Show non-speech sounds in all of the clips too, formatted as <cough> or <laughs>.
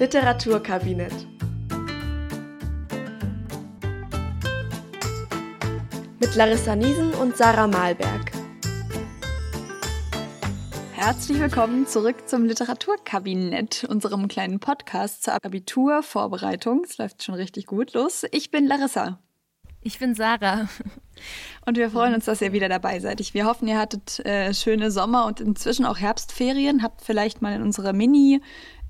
Literaturkabinett. Mit Larissa Niesen und Sarah Malberg. Herzlich willkommen zurück zum Literaturkabinett, unserem kleinen Podcast zur Abiturvorbereitung. Es läuft schon richtig gut los. Ich bin Larissa. Ich bin Sarah. Und wir freuen uns, dass ihr wieder dabei seid. Wir hoffen, ihr hattet äh, schöne Sommer- und inzwischen auch Herbstferien. Habt vielleicht mal in unsere Mini-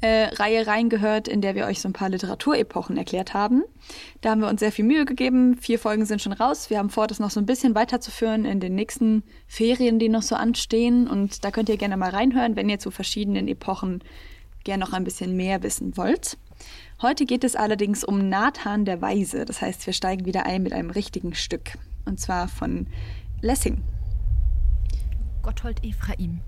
äh, Reihe reingehört, in der wir euch so ein paar Literaturepochen erklärt haben. Da haben wir uns sehr viel Mühe gegeben. Vier Folgen sind schon raus. Wir haben vor, das noch so ein bisschen weiterzuführen in den nächsten Ferien, die noch so anstehen. Und da könnt ihr gerne mal reinhören, wenn ihr zu verschiedenen Epochen gerne noch ein bisschen mehr wissen wollt. Heute geht es allerdings um Nathan der Weise. Das heißt, wir steigen wieder ein mit einem richtigen Stück. Und zwar von Lessing. Gotthold Ephraim.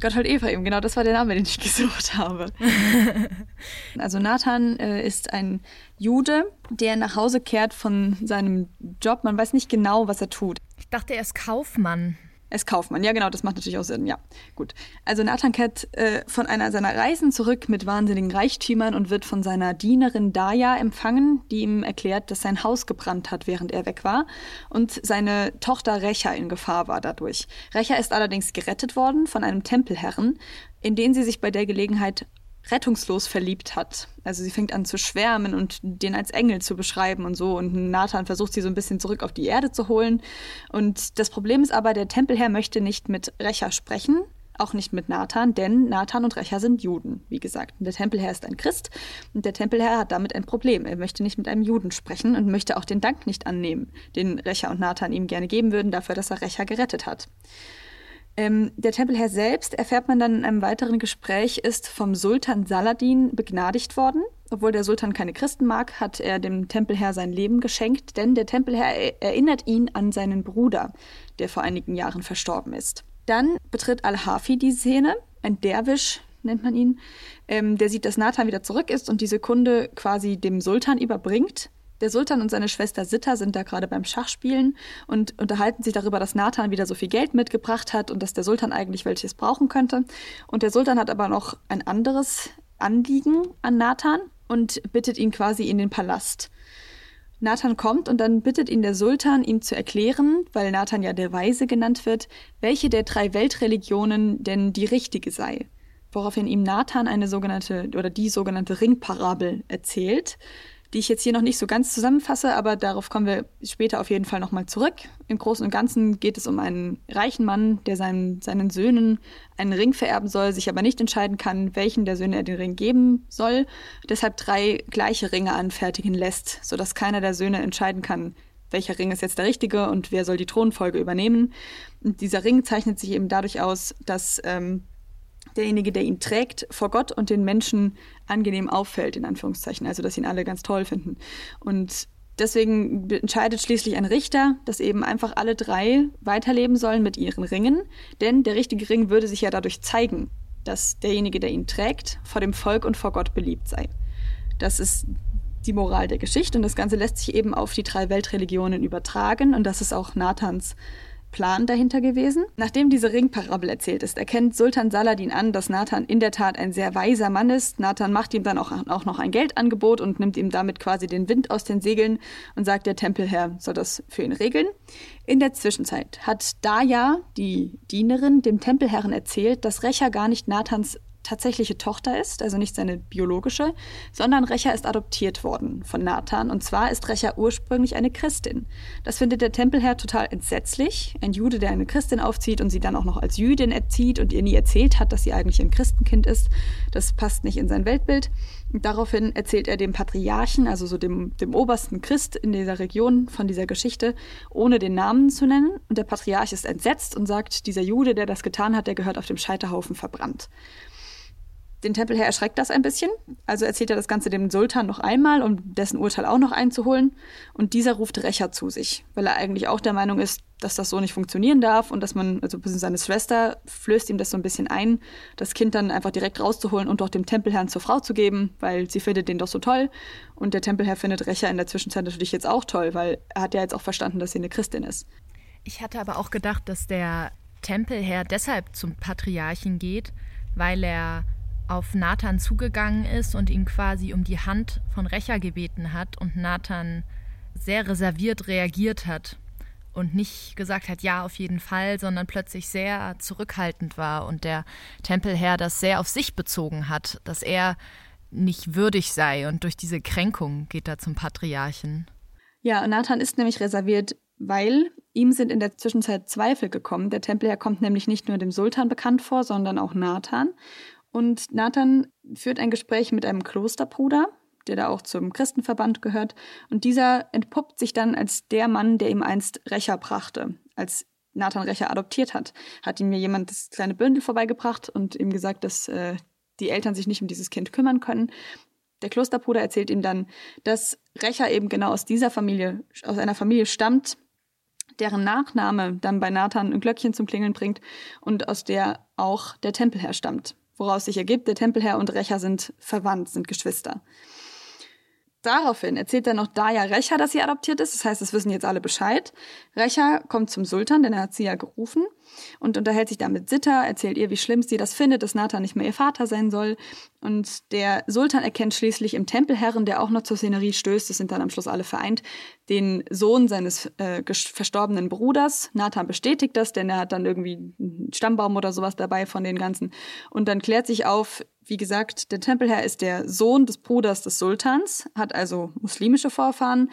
Gotthold Ephraim, genau, das war der Name, den ich <laughs> gesucht habe. <laughs> also Nathan äh, ist ein Jude, der nach Hause kehrt von seinem Job. Man weiß nicht genau, was er tut. Ich dachte, er ist Kaufmann. Ist Kaufmann, ja genau, das macht natürlich auch Sinn, ja. Gut. Also Nathan kehrt äh, von einer seiner Reisen zurück mit wahnsinnigen Reichtümern und wird von seiner Dienerin Daya empfangen, die ihm erklärt, dass sein Haus gebrannt hat, während er weg war und seine Tochter Recha in Gefahr war dadurch. Recha ist allerdings gerettet worden von einem Tempelherren, in den sie sich bei der Gelegenheit rettungslos verliebt hat. Also sie fängt an zu schwärmen und den als Engel zu beschreiben und so. Und Nathan versucht sie so ein bisschen zurück auf die Erde zu holen. Und das Problem ist aber, der Tempelherr möchte nicht mit Recha sprechen, auch nicht mit Nathan, denn Nathan und Recha sind Juden, wie gesagt. Und der Tempelherr ist ein Christ und der Tempelherr hat damit ein Problem. Er möchte nicht mit einem Juden sprechen und möchte auch den Dank nicht annehmen, den Recha und Nathan ihm gerne geben würden dafür, dass er Recha gerettet hat. Ähm, der Tempelherr selbst, erfährt man dann in einem weiteren Gespräch, ist vom Sultan Saladin begnadigt worden. Obwohl der Sultan keine Christen mag, hat er dem Tempelherr sein Leben geschenkt, denn der Tempelherr erinnert ihn an seinen Bruder, der vor einigen Jahren verstorben ist. Dann betritt Al-Hafi die Szene, ein Derwisch nennt man ihn, ähm, der sieht, dass Nathan wieder zurück ist und diese Kunde quasi dem Sultan überbringt. Der Sultan und seine Schwester Sitta sind da gerade beim Schachspielen und unterhalten sich darüber, dass Nathan wieder so viel Geld mitgebracht hat und dass der Sultan eigentlich welches brauchen könnte. Und der Sultan hat aber noch ein anderes Anliegen an Nathan und bittet ihn quasi in den Palast. Nathan kommt und dann bittet ihn der Sultan, ihm zu erklären, weil Nathan ja der Weise genannt wird, welche der drei Weltreligionen denn die richtige sei. Woraufhin ihm Nathan eine sogenannte oder die sogenannte Ringparabel erzählt, die ich jetzt hier noch nicht so ganz zusammenfasse, aber darauf kommen wir später auf jeden Fall nochmal zurück. Im Großen und Ganzen geht es um einen reichen Mann, der seinen, seinen Söhnen einen Ring vererben soll, sich aber nicht entscheiden kann, welchen der Söhne er den Ring geben soll, deshalb drei gleiche Ringe anfertigen lässt, sodass keiner der Söhne entscheiden kann, welcher Ring ist jetzt der richtige und wer soll die Thronfolge übernehmen. Und dieser Ring zeichnet sich eben dadurch aus, dass ähm, derjenige, der ihn trägt, vor Gott und den Menschen angenehm auffällt, in Anführungszeichen. Also, dass ihn alle ganz toll finden. Und deswegen entscheidet schließlich ein Richter, dass eben einfach alle drei weiterleben sollen mit ihren Ringen. Denn der richtige Ring würde sich ja dadurch zeigen, dass derjenige, der ihn trägt, vor dem Volk und vor Gott beliebt sei. Das ist die Moral der Geschichte und das Ganze lässt sich eben auf die drei Weltreligionen übertragen und das ist auch Nathans Plan dahinter gewesen. Nachdem diese Ringparabel erzählt ist, erkennt Sultan Saladin an, dass Nathan in der Tat ein sehr weiser Mann ist. Nathan macht ihm dann auch, auch noch ein Geldangebot und nimmt ihm damit quasi den Wind aus den Segeln und sagt, der Tempelherr soll das für ihn regeln. In der Zwischenzeit hat Daya, die Dienerin, dem Tempelherren erzählt, dass Recha gar nicht Nathans tatsächliche Tochter ist, also nicht seine biologische, sondern Recha ist adoptiert worden von Nathan. Und zwar ist Recha ursprünglich eine Christin. Das findet der Tempelherr total entsetzlich. Ein Jude, der eine Christin aufzieht und sie dann auch noch als Jüdin erzieht und ihr nie erzählt hat, dass sie eigentlich ein Christenkind ist. Das passt nicht in sein Weltbild. Und daraufhin erzählt er dem Patriarchen, also so dem, dem obersten Christ in dieser Region von dieser Geschichte, ohne den Namen zu nennen. Und der Patriarch ist entsetzt und sagt, dieser Jude, der das getan hat, der gehört auf dem Scheiterhaufen verbrannt. Den Tempelherr erschreckt das ein bisschen. Also erzählt er das Ganze dem Sultan noch einmal, um dessen Urteil auch noch einzuholen. Und dieser ruft Rächer zu sich, weil er eigentlich auch der Meinung ist, dass das so nicht funktionieren darf und dass man, also seine Schwester flößt ihm das so ein bisschen ein, das Kind dann einfach direkt rauszuholen und doch dem Tempelherrn zur Frau zu geben, weil sie findet den doch so toll. Und der Tempelherr findet Rächer in der Zwischenzeit natürlich jetzt auch toll, weil er hat ja jetzt auch verstanden, dass sie eine Christin ist. Ich hatte aber auch gedacht, dass der Tempelherr deshalb zum Patriarchen geht, weil er auf Nathan zugegangen ist und ihn quasi um die Hand von Rächer gebeten hat und Nathan sehr reserviert reagiert hat und nicht gesagt hat, ja, auf jeden Fall, sondern plötzlich sehr zurückhaltend war und der Tempelherr das sehr auf sich bezogen hat, dass er nicht würdig sei und durch diese Kränkung geht er zum Patriarchen. Ja, Nathan ist nämlich reserviert, weil ihm sind in der Zwischenzeit Zweifel gekommen. Der Tempelherr kommt nämlich nicht nur dem Sultan bekannt vor, sondern auch Nathan. Und Nathan führt ein Gespräch mit einem Klosterbruder, der da auch zum Christenverband gehört. Und dieser entpuppt sich dann als der Mann, der ihm einst Rächer brachte. Als Nathan Rächer adoptiert hat, hat ihm mir jemand das kleine Bündel vorbeigebracht und ihm gesagt, dass äh, die Eltern sich nicht um dieses Kind kümmern können. Der Klosterbruder erzählt ihm dann, dass Rächer eben genau aus dieser Familie, aus einer Familie stammt, deren Nachname dann bei Nathan ein Glöckchen zum Klingeln bringt und aus der auch der Tempelherr stammt. Woraus sich ergibt, der Tempelherr und Rächer sind verwandt, sind Geschwister. Daraufhin erzählt dann noch Daya Recha, dass sie adoptiert ist. Das heißt, es wissen jetzt alle Bescheid. Recha kommt zum Sultan, denn er hat sie ja gerufen und unterhält sich dann mit Sitta, erzählt ihr, wie schlimm sie das findet, dass Nathan nicht mehr ihr Vater sein soll. Und der Sultan erkennt schließlich im Tempelherren, der auch noch zur Szenerie stößt, das sind dann am Schluss alle vereint, den Sohn seines äh, verstorbenen Bruders. Nathan bestätigt das, denn er hat dann irgendwie einen Stammbaum oder sowas dabei von den ganzen. Und dann klärt sich auf, wie gesagt, der Tempelherr ist der Sohn des Bruders des Sultans, hat also muslimische Vorfahren.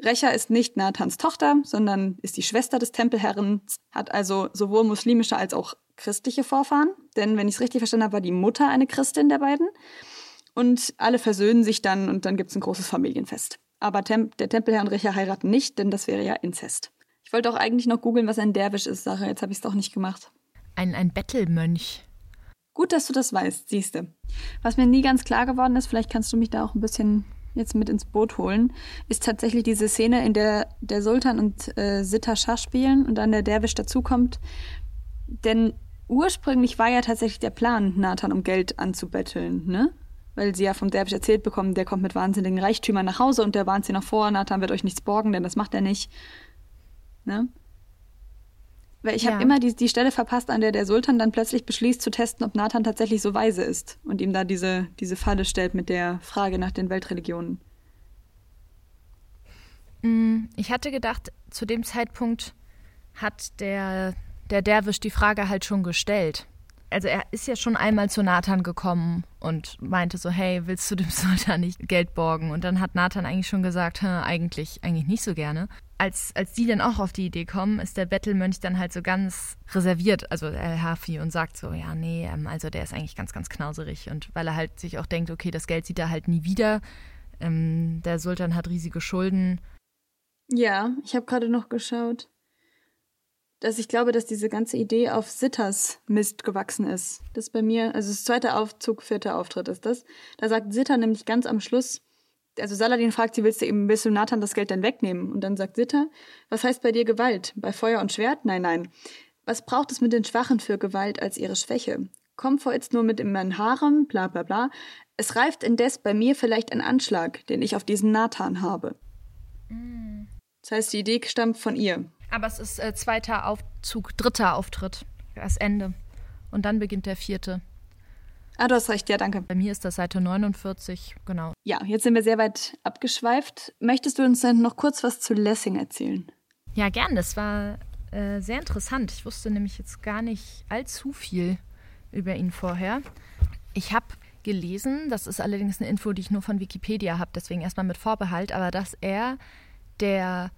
Recha ist nicht Nathans Tochter, sondern ist die Schwester des Tempelherren, hat also sowohl muslimische als auch christliche Vorfahren. Denn wenn ich es richtig verstanden habe, war die Mutter eine Christin der beiden. Und alle versöhnen sich dann und dann gibt es ein großes Familienfest. Aber Tem der Tempelherr und Recha heiraten nicht, denn das wäre ja Inzest. Ich wollte auch eigentlich noch googeln, was ein Derwisch ist, Sache. Jetzt habe ich es doch nicht gemacht. Ein, ein Bettelmönch. Gut, dass du das weißt, siehste. Was mir nie ganz klar geworden ist, vielleicht kannst du mich da auch ein bisschen jetzt mit ins Boot holen, ist tatsächlich diese Szene, in der der Sultan und äh, Sitta Schach spielen und dann der Derwisch dazukommt. Denn ursprünglich war ja tatsächlich der Plan, Nathan um Geld anzubetteln, ne? Weil sie ja vom Derwisch erzählt bekommen, der kommt mit wahnsinnigen Reichtümern nach Hause und der warnt sie noch vor, Nathan wird euch nichts borgen, denn das macht er nicht. Ne? Weil ich ja. habe immer die, die Stelle verpasst, an der der Sultan dann plötzlich beschließt zu testen, ob Nathan tatsächlich so weise ist und ihm da diese, diese Falle stellt mit der Frage nach den Weltreligionen. Mm, ich hatte gedacht, zu dem Zeitpunkt hat der, der Derwisch die Frage halt schon gestellt. Also er ist ja schon einmal zu Nathan gekommen und meinte so, hey, willst du dem <laughs> Sultan nicht Geld borgen? Und dann hat Nathan eigentlich schon gesagt, eigentlich, eigentlich nicht so gerne als, als die dann auch auf die Idee kommen, ist der Bettelmönch dann halt so ganz reserviert, also El Hafi, und sagt so, ja, nee, ähm, also der ist eigentlich ganz, ganz knauserig. Und weil er halt sich auch denkt, okay, das Geld sieht er halt nie wieder. Ähm, der Sultan hat riesige Schulden. Ja, ich habe gerade noch geschaut, dass ich glaube, dass diese ganze Idee auf Sitters Mist gewachsen ist. Das bei mir, also das zweite Aufzug, vierter Auftritt ist das. Da sagt Sitter nämlich ganz am Schluss, also Saladin fragt sie, willst du eben, willst du Nathan das Geld denn wegnehmen? Und dann sagt Sitter, was heißt bei dir Gewalt? Bei Feuer und Schwert? Nein, nein. Was braucht es mit den Schwachen für Gewalt als ihre Schwäche? Komm vor jetzt nur mit in mein Harem, bla bla bla. Es reift indes bei mir vielleicht ein Anschlag, den ich auf diesen Nathan habe. Mm. Das heißt, die Idee stammt von ihr. Aber es ist äh, zweiter Aufzug, dritter Auftritt. Das Ende. Und dann beginnt der vierte. Ah, du hast recht, ja, danke. Bei mir ist das Seite 49, genau. Ja, jetzt sind wir sehr weit abgeschweift. Möchtest du uns denn noch kurz was zu Lessing erzählen? Ja, gern. Das war äh, sehr interessant. Ich wusste nämlich jetzt gar nicht allzu viel über ihn vorher. Ich habe gelesen, das ist allerdings eine Info, die ich nur von Wikipedia habe, deswegen erstmal mit Vorbehalt, aber dass er der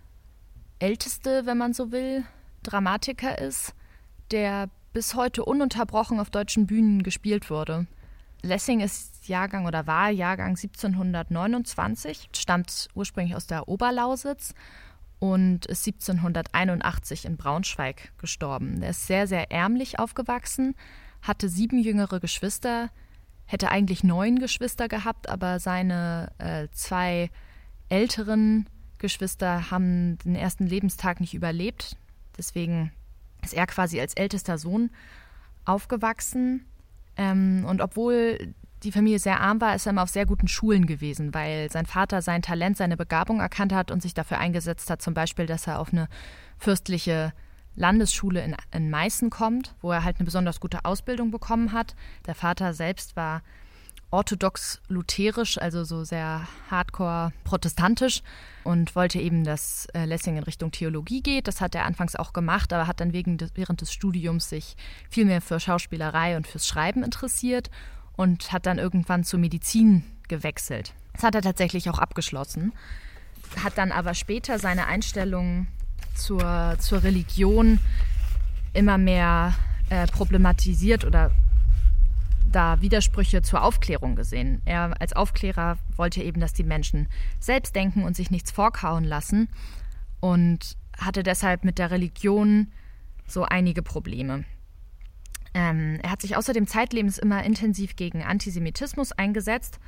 älteste, wenn man so will, Dramatiker ist, der bis heute ununterbrochen auf deutschen Bühnen gespielt wurde. Lessing ist Jahrgang oder war Jahrgang 1729, stammt ursprünglich aus der Oberlausitz und ist 1781 in Braunschweig gestorben. Er ist sehr, sehr ärmlich aufgewachsen, hatte sieben jüngere Geschwister, hätte eigentlich neun Geschwister gehabt, aber seine äh, zwei älteren Geschwister haben den ersten Lebenstag nicht überlebt. Deswegen ist er quasi als ältester Sohn aufgewachsen. Ähm, und obwohl die Familie sehr arm war, ist er immer auf sehr guten Schulen gewesen, weil sein Vater sein Talent, seine Begabung erkannt hat und sich dafür eingesetzt hat, zum Beispiel, dass er auf eine fürstliche Landesschule in, in Meißen kommt, wo er halt eine besonders gute Ausbildung bekommen hat. Der Vater selbst war orthodox lutherisch, also so sehr hardcore protestantisch und wollte eben, dass äh, Lessing in Richtung Theologie geht. Das hat er anfangs auch gemacht, aber hat dann des, während des Studiums sich viel mehr für Schauspielerei und fürs Schreiben interessiert und hat dann irgendwann zur Medizin gewechselt. Das hat er tatsächlich auch abgeschlossen, hat dann aber später seine Einstellung zur, zur Religion immer mehr äh, problematisiert oder da Widersprüche zur Aufklärung gesehen. Er als Aufklärer wollte eben, dass die Menschen selbst denken und sich nichts vorkauen lassen und hatte deshalb mit der Religion so einige Probleme. Ähm, er hat sich außerdem zeitlebens immer intensiv gegen Antisemitismus eingesetzt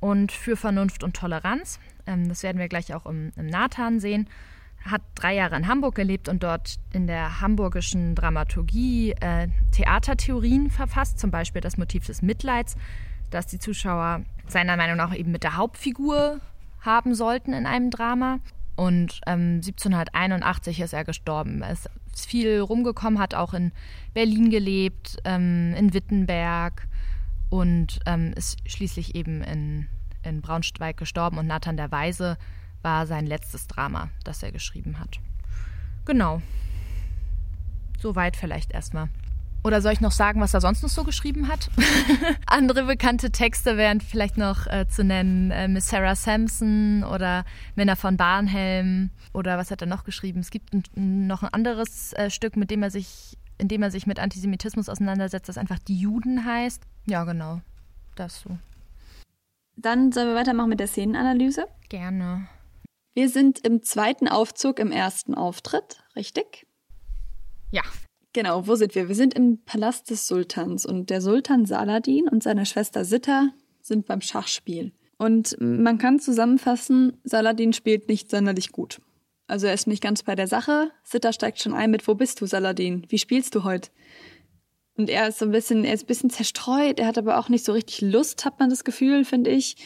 und für Vernunft und Toleranz. Ähm, das werden wir gleich auch im, im Nathan sehen hat drei Jahre in Hamburg gelebt und dort in der hamburgischen Dramaturgie äh, Theatertheorien verfasst, zum Beispiel das Motiv des Mitleids, das die Zuschauer seiner Meinung nach eben mit der Hauptfigur haben sollten in einem Drama. Und ähm, 1781 ist er gestorben. Er ist viel rumgekommen, hat auch in Berlin gelebt, ähm, in Wittenberg und ähm, ist schließlich eben in, in Braunschweig gestorben. Und Nathan der Weise war sein letztes Drama, das er geschrieben hat. Genau. Soweit vielleicht erstmal. Oder soll ich noch sagen, was er sonst noch so geschrieben hat? <laughs> Andere bekannte Texte wären vielleicht noch äh, zu nennen äh, Miss Sarah Sampson oder Männer von Barnhelm oder was hat er noch geschrieben? Es gibt ein, noch ein anderes äh, Stück, mit dem er sich, in dem er sich mit Antisemitismus auseinandersetzt, das einfach die Juden heißt. Ja, genau. Das so. Dann sollen wir weitermachen mit der Szenenanalyse? Gerne. Wir sind im zweiten Aufzug im ersten Auftritt, richtig? Ja. Genau, wo sind wir? Wir sind im Palast des Sultans und der Sultan Saladin und seine Schwester Sitta sind beim Schachspiel. Und man kann zusammenfassen, Saladin spielt nicht sonderlich gut. Also er ist nicht ganz bei der Sache. Sitta steigt schon ein mit, wo bist du, Saladin? Wie spielst du heute? Und er ist so ein bisschen, er ist ein bisschen zerstreut, er hat aber auch nicht so richtig Lust, hat man das Gefühl, finde ich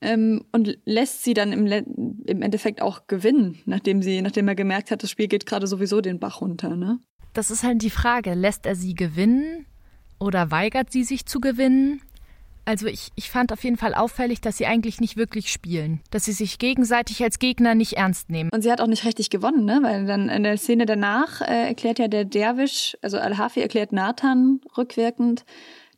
ähm, und lässt sie dann im, im Endeffekt auch gewinnen, nachdem sie, nachdem er gemerkt hat, das Spiel geht gerade sowieso den Bach runter, ne? Das ist halt die Frage, lässt er sie gewinnen oder weigert sie sich zu gewinnen? Also ich, ich fand auf jeden Fall auffällig, dass sie eigentlich nicht wirklich spielen. Dass sie sich gegenseitig als Gegner nicht ernst nehmen. Und sie hat auch nicht richtig gewonnen, ne? Weil dann in der Szene danach äh, erklärt ja der Derwisch, also Al-Hafi erklärt Nathan rückwirkend,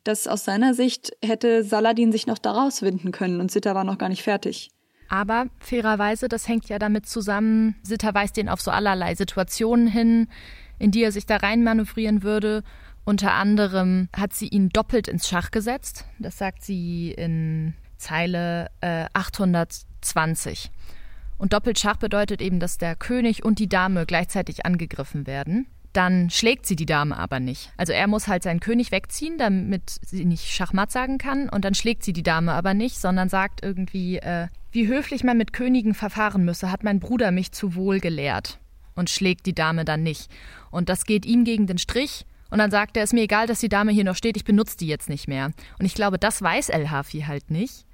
dass aus seiner Sicht hätte Saladin sich noch daraus winden können und Sitta war noch gar nicht fertig. Aber fairerweise, das hängt ja damit zusammen, Sitta weist ihn auf so allerlei Situationen hin, in die er sich da reinmanövrieren würde. Unter anderem hat sie ihn doppelt ins Schach gesetzt. Das sagt sie in Zeile äh, 820. Und doppelt Schach bedeutet eben, dass der König und die Dame gleichzeitig angegriffen werden dann schlägt sie die Dame aber nicht. Also er muss halt seinen König wegziehen, damit sie nicht Schachmatt sagen kann. Und dann schlägt sie die Dame aber nicht, sondern sagt irgendwie, äh, wie höflich man mit Königen verfahren müsse, hat mein Bruder mich zu wohl gelehrt. Und schlägt die Dame dann nicht. Und das geht ihm gegen den Strich. Und dann sagt er, ist mir egal, dass die Dame hier noch steht, ich benutze die jetzt nicht mehr. Und ich glaube, das weiß El Hafi halt nicht.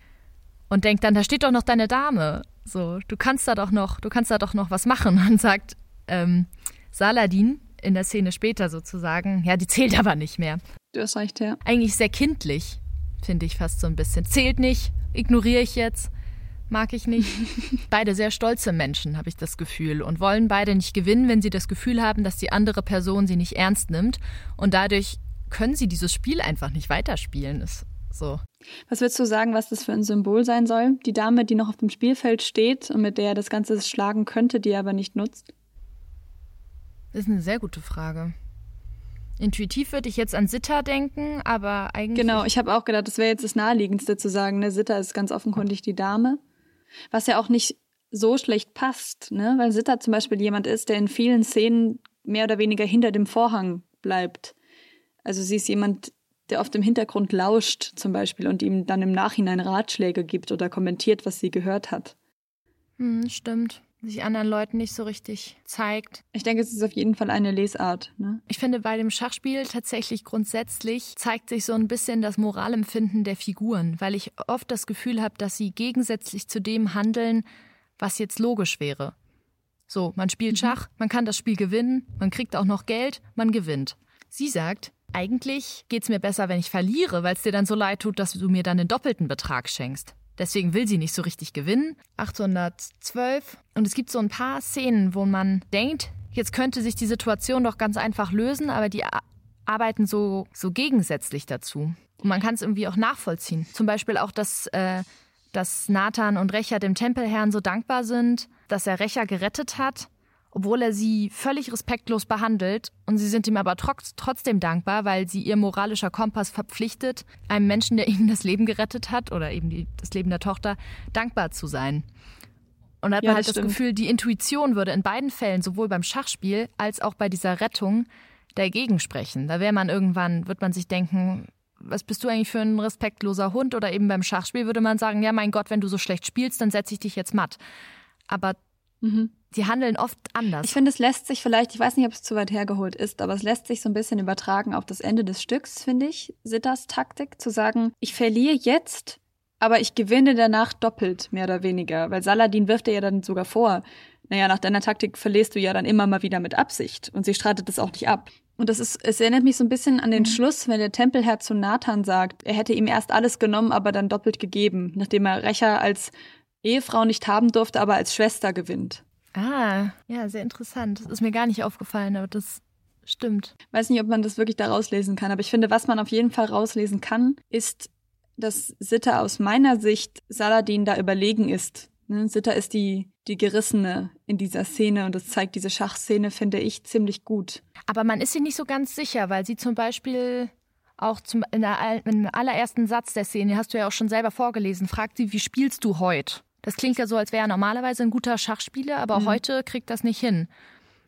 Und denkt dann, da steht doch noch deine Dame. So, du kannst da doch noch, du kannst da doch noch was machen. <laughs> Und sagt, ähm, Saladin, in der Szene später sozusagen, ja, die zählt aber nicht mehr. Du hast recht, ja. Eigentlich sehr kindlich, finde ich fast so ein bisschen. Zählt nicht, ignoriere ich jetzt, mag ich nicht. <laughs> beide sehr stolze Menschen, habe ich das Gefühl, und wollen beide nicht gewinnen, wenn sie das Gefühl haben, dass die andere Person sie nicht ernst nimmt. Und dadurch können sie dieses Spiel einfach nicht weiterspielen. Ist so. Was würdest du sagen, was das für ein Symbol sein soll? Die Dame, die noch auf dem Spielfeld steht und mit der er das Ganze schlagen könnte, die er aber nicht nutzt? Das ist eine sehr gute Frage. Intuitiv würde ich jetzt an Sitter denken, aber eigentlich. Genau, ich habe auch gedacht, das wäre jetzt das Naheliegendste zu sagen, ne? Sitter ist ganz offenkundig die Dame. Was ja auch nicht so schlecht passt, ne? Weil Sitter zum Beispiel jemand ist, der in vielen Szenen mehr oder weniger hinter dem Vorhang bleibt. Also sie ist jemand, der auf dem Hintergrund lauscht, zum Beispiel, und ihm dann im Nachhinein Ratschläge gibt oder kommentiert, was sie gehört hat. Hm, stimmt sich anderen Leuten nicht so richtig zeigt. Ich denke, es ist auf jeden Fall eine Lesart. Ne? Ich finde, bei dem Schachspiel tatsächlich grundsätzlich zeigt sich so ein bisschen das Moralempfinden der Figuren, weil ich oft das Gefühl habe, dass sie gegensätzlich zu dem handeln, was jetzt logisch wäre. So, man spielt mhm. Schach, man kann das Spiel gewinnen, man kriegt auch noch Geld, man gewinnt. Sie sagt, eigentlich geht's mir besser, wenn ich verliere, weil es dir dann so leid tut, dass du mir dann den doppelten Betrag schenkst. Deswegen will sie nicht so richtig gewinnen. 812. Und es gibt so ein paar Szenen, wo man denkt, jetzt könnte sich die Situation doch ganz einfach lösen, aber die arbeiten so, so gegensätzlich dazu. Und man kann es irgendwie auch nachvollziehen. Zum Beispiel auch, dass, äh, dass Nathan und Recha dem Tempelherrn so dankbar sind, dass er Recha gerettet hat obwohl er sie völlig respektlos behandelt und sie sind ihm aber trotz, trotzdem dankbar, weil sie ihr moralischer Kompass verpflichtet, einem Menschen, der ihnen das Leben gerettet hat oder eben die, das Leben der Tochter, dankbar zu sein. Und da hat ja, man halt das, das Gefühl, die Intuition würde in beiden Fällen, sowohl beim Schachspiel als auch bei dieser Rettung, dagegen sprechen. Da wäre man irgendwann, wird man sich denken, was bist du eigentlich für ein respektloser Hund? Oder eben beim Schachspiel würde man sagen, ja mein Gott, wenn du so schlecht spielst, dann setze ich dich jetzt matt. Aber mhm die handeln oft anders. Ich finde, es lässt sich vielleicht, ich weiß nicht, ob es zu weit hergeholt ist, aber es lässt sich so ein bisschen übertragen auf das Ende des Stücks, finde ich. Sitters Taktik, zu sagen, ich verliere jetzt, aber ich gewinne danach doppelt, mehr oder weniger. Weil Saladin wirft er ja dann sogar vor, naja, nach deiner Taktik verlierst du ja dann immer mal wieder mit Absicht. Und sie streitet das auch nicht ab. Und das ist, es erinnert mich so ein bisschen an den mhm. Schluss, wenn der Tempelherr zu Nathan sagt, er hätte ihm erst alles genommen, aber dann doppelt gegeben, nachdem er Recher als Ehefrau nicht haben durfte, aber als Schwester gewinnt. Ah, ja, sehr interessant. Das ist mir gar nicht aufgefallen, aber das stimmt. Weiß nicht, ob man das wirklich da rauslesen kann, aber ich finde, was man auf jeden Fall rauslesen kann, ist, dass Sitter aus meiner Sicht Saladin da überlegen ist. Ne? Sitter ist die, die Gerissene in dieser Szene und das zeigt diese Schachszene, finde ich, ziemlich gut. Aber man ist sich nicht so ganz sicher, weil sie zum Beispiel auch zum, in der, im allerersten Satz der Szene, hast du ja auch schon selber vorgelesen, fragt sie, wie spielst du heute? Das klingt ja so, als wäre er normalerweise ein guter Schachspieler, aber mhm. heute kriegt das nicht hin.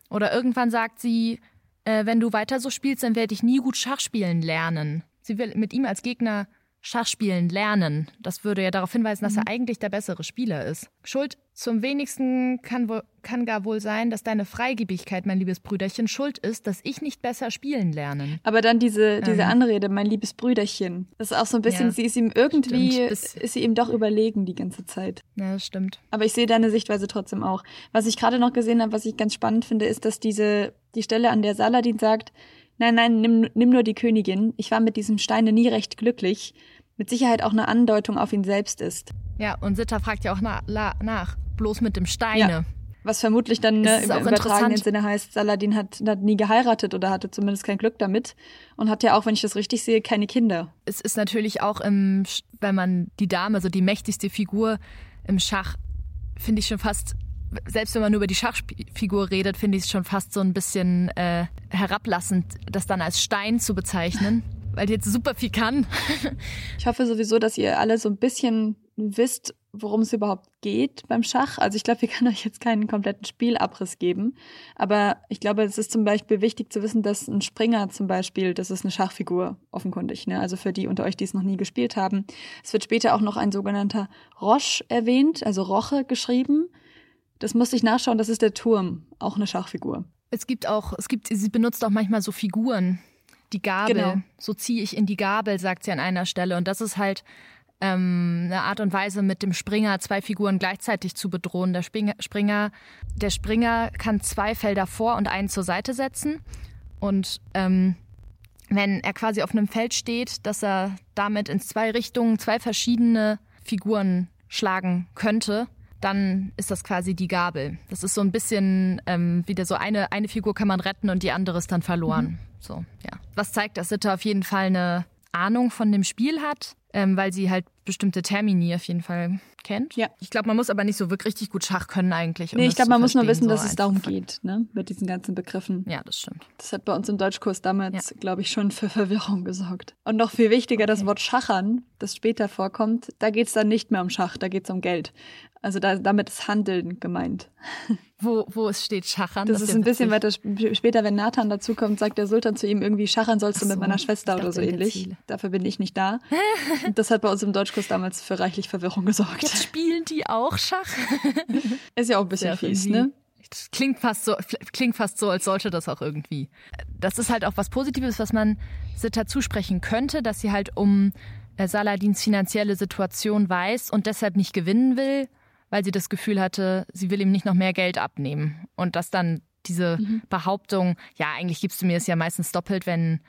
Oder irgendwann sagt sie, äh, wenn du weiter so spielst, dann werde ich nie gut Schach spielen lernen. Sie will mit ihm als Gegner Schachspielen lernen. Das würde ja darauf hinweisen, dass er mhm. eigentlich der bessere Spieler ist. Schuld zum wenigsten kann, wohl, kann gar wohl sein, dass deine Freigebigkeit, mein liebes Brüderchen, schuld ist, dass ich nicht besser spielen lerne. Aber dann diese, diese ähm. Anrede, mein liebes Brüderchen. Das ist auch so ein bisschen, ja, sie ist ihm irgendwie, ist sie ihm doch überlegen die ganze Zeit. Ja, das stimmt. Aber ich sehe deine Sichtweise trotzdem auch. Was ich gerade noch gesehen habe, was ich ganz spannend finde, ist, dass diese, die Stelle, an der Saladin sagt, Nein, nein, nimm, nimm nur die Königin. Ich war mit diesem Steine nie recht glücklich. Mit Sicherheit auch eine Andeutung auf ihn selbst ist. Ja, und Sitter fragt ja auch na, la, nach, bloß mit dem Steine. Ja. Was vermutlich dann ne, im übertragenen Sinne heißt, Saladin hat, hat nie geheiratet oder hatte zumindest kein Glück damit und hat ja auch, wenn ich das richtig sehe, keine Kinder. Es ist natürlich auch im, wenn man die Dame, also die mächtigste Figur im Schach, finde ich schon fast selbst wenn man nur über die Schachfigur redet, finde ich es schon fast so ein bisschen äh, herablassend, das dann als Stein zu bezeichnen, <laughs> weil die jetzt super viel kann. <laughs> ich hoffe sowieso, dass ihr alle so ein bisschen wisst, worum es überhaupt geht beim Schach. Also ich glaube, wir können euch jetzt keinen kompletten Spielabriss geben, aber ich glaube, es ist zum Beispiel wichtig zu wissen, dass ein Springer zum Beispiel, das ist eine Schachfigur, offenkundig. Ne? Also für die unter euch, die es noch nie gespielt haben. Es wird später auch noch ein sogenannter Roche erwähnt, also Roche geschrieben. Das musste ich nachschauen, das ist der Turm, auch eine Schachfigur. Es gibt auch, es gibt, sie benutzt auch manchmal so Figuren. Die Gabel, genau. so ziehe ich in die Gabel, sagt sie an einer Stelle. Und das ist halt ähm, eine Art und Weise, mit dem Springer zwei Figuren gleichzeitig zu bedrohen. Der Springer, der Springer kann zwei Felder vor und einen zur Seite setzen. Und ähm, wenn er quasi auf einem Feld steht, dass er damit in zwei Richtungen zwei verschiedene Figuren schlagen könnte, dann ist das quasi die Gabel. Das ist so ein bisschen ähm, wieder so eine, eine Figur kann man retten und die andere ist dann verloren. Mhm. So, ja. Was zeigt, dass Sitte auf jeden Fall eine Ahnung von dem Spiel hat, ähm, weil sie halt bestimmte Termini auf jeden Fall kennt. Ja. Ich glaube, man muss aber nicht so wirklich richtig gut Schach können eigentlich. Um nee, ich glaube, man muss nur wissen, so dass es darum geht, ne? Mit diesen ganzen Begriffen. Ja, das stimmt. Das hat bei uns im Deutschkurs damals, ja. glaube ich, schon für Verwirrung gesorgt. Und noch viel wichtiger, okay. das Wort Schachern, das später vorkommt, da geht es dann nicht mehr um Schach, da geht es um Geld. Also da, damit ist Handeln gemeint. <laughs> Wo, wo es steht Schachern? Das, das ist ein bisschen weiter später, wenn Nathan dazukommt, sagt der Sultan zu ihm irgendwie, Schachern sollst du so, mit meiner Schwester oder so ähnlich. Dafür bin ich nicht da. <laughs> <laughs> Das hat bei uns im Deutschkurs damals für reichlich Verwirrung gesorgt. Jetzt spielen die auch Schach? <laughs> ist ja auch ein bisschen Sehr fies, ne? Das klingt fast so, klingt fast so, als sollte das auch irgendwie. Das ist halt auch was Positives, was man Sitter zusprechen könnte, dass sie halt um äh, Saladins finanzielle Situation weiß und deshalb nicht gewinnen will, weil sie das Gefühl hatte, sie will ihm nicht noch mehr Geld abnehmen. Und dass dann diese mhm. Behauptung, ja, eigentlich gibst du mir es ja meistens doppelt, wenn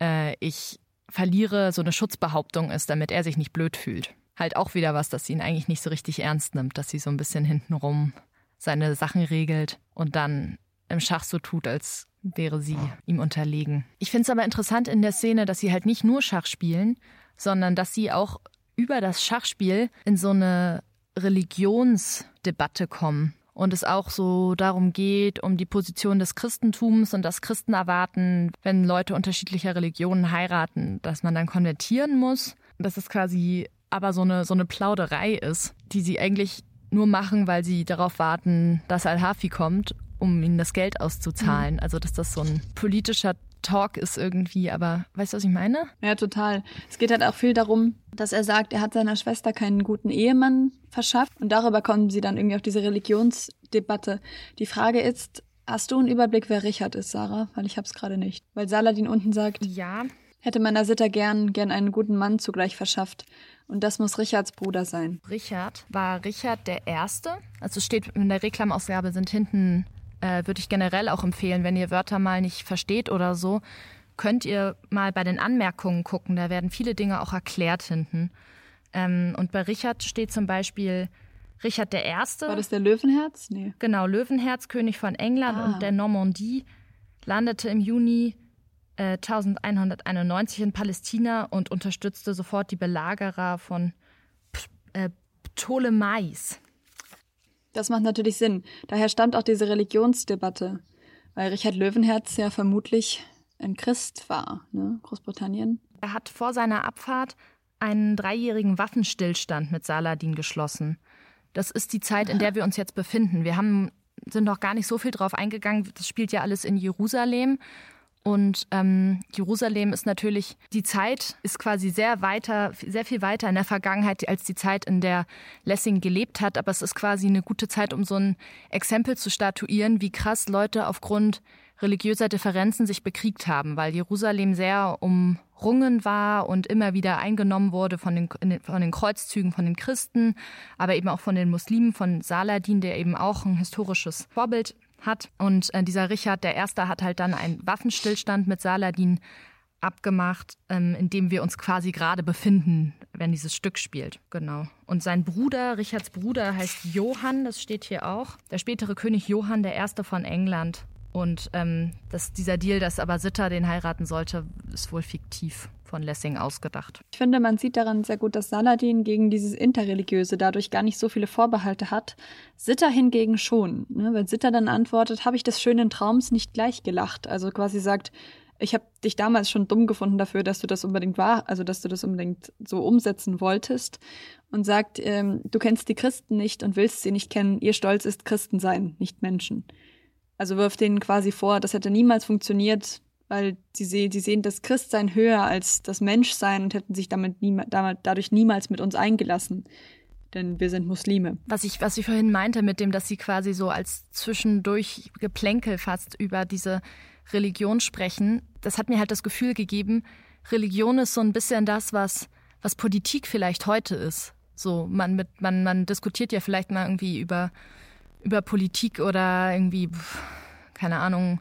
äh, ich verliere, so eine Schutzbehauptung ist, damit er sich nicht blöd fühlt. Halt auch wieder was, dass sie ihn eigentlich nicht so richtig ernst nimmt, dass sie so ein bisschen hintenrum seine Sachen regelt und dann im Schach so tut, als wäre sie ihm unterlegen. Ich finde es aber interessant in der Szene, dass sie halt nicht nur Schach spielen, sondern dass sie auch über das Schachspiel in so eine Religionsdebatte kommen und es auch so darum geht, um die Position des Christentums und das Christen erwarten, wenn Leute unterschiedlicher Religionen heiraten, dass man dann konvertieren muss. Dass es quasi aber so eine, so eine Plauderei ist, die sie eigentlich nur machen, weil sie darauf warten, dass Al-Hafi kommt, um ihnen das Geld auszuzahlen. Mhm. Also dass das so ein politischer Talk ist irgendwie, aber weißt du, was ich meine? Ja, total. Es geht halt auch viel darum, dass er sagt, er hat seiner Schwester keinen guten Ehemann verschafft und darüber kommen sie dann irgendwie auf diese Religionsdebatte. Die Frage ist, hast du einen Überblick, wer Richard ist, Sarah? Weil ich hab's gerade nicht. Weil Saladin unten sagt, ja. hätte meiner Sitter gern, gern einen guten Mann zugleich verschafft. Und das muss Richards Bruder sein. Richard war Richard der Erste. Also steht in der Reklamausgabe sind hinten äh, würde ich generell auch empfehlen, wenn ihr Wörter mal nicht versteht oder so, könnt ihr mal bei den Anmerkungen gucken. Da werden viele Dinge auch erklärt hinten. Ähm, und bei Richard steht zum Beispiel Richard der Erste. War das der Löwenherz? Nee. Genau, Löwenherz, König von England ah. und der Normandie, landete im Juni äh, 1191 in Palästina und unterstützte sofort die Belagerer von P äh, Ptolemais. Das macht natürlich Sinn. Daher stammt auch diese Religionsdebatte, weil Richard Löwenherz ja vermutlich ein Christ war, ne? Großbritannien. Er hat vor seiner Abfahrt einen dreijährigen Waffenstillstand mit Saladin geschlossen. Das ist die Zeit, in der wir uns jetzt befinden. Wir haben, sind noch gar nicht so viel drauf eingegangen. Das spielt ja alles in Jerusalem. Und ähm, Jerusalem ist natürlich, die Zeit ist quasi sehr weiter, sehr viel weiter in der Vergangenheit als die Zeit, in der Lessing gelebt hat. Aber es ist quasi eine gute Zeit, um so ein Exempel zu statuieren, wie krass Leute aufgrund religiöser Differenzen sich bekriegt haben, weil Jerusalem sehr umrungen war und immer wieder eingenommen wurde von den, von den Kreuzzügen von den Christen, aber eben auch von den Muslimen, von Saladin, der eben auch ein historisches Vorbild hat. Und äh, dieser Richard Erste hat halt dann einen Waffenstillstand mit Saladin abgemacht, ähm, in dem wir uns quasi gerade befinden, wenn dieses Stück spielt. Genau. Und sein Bruder, Richards Bruder, heißt Johann, das steht hier auch. Der spätere König Johann Erste von England. Und ähm, das, dieser Deal, dass aber Sitter den heiraten sollte, ist wohl fiktiv von Lessing ausgedacht. Ich finde, man sieht daran sehr gut, dass Saladin gegen dieses Interreligiöse dadurch gar nicht so viele Vorbehalte hat. Sitter hingegen schon. Ne? Weil Sitter dann antwortet, habe ich des schönen Traums nicht gleich gelacht. Also quasi sagt, ich habe dich damals schon dumm gefunden dafür, dass du das unbedingt war, also dass du das unbedingt so umsetzen wolltest. Und sagt, ähm, du kennst die Christen nicht und willst sie nicht kennen. Ihr Stolz ist Christen sein, nicht Menschen. Also wirft denen quasi vor, das hätte niemals funktioniert, weil sie, sehen, sie sehen das Christsein höher als das Menschsein und hätten sich damit, nie, dadurch niemals mit uns eingelassen. Denn wir sind Muslime. Was ich, was ich vorhin meinte mit dem, dass sie quasi so als zwischendurch Geplänkel fast über diese Religion sprechen, das hat mir halt das Gefühl gegeben, Religion ist so ein bisschen das, was, was Politik vielleicht heute ist. So, man, mit, man, man diskutiert ja vielleicht mal irgendwie über, über Politik oder irgendwie, keine Ahnung,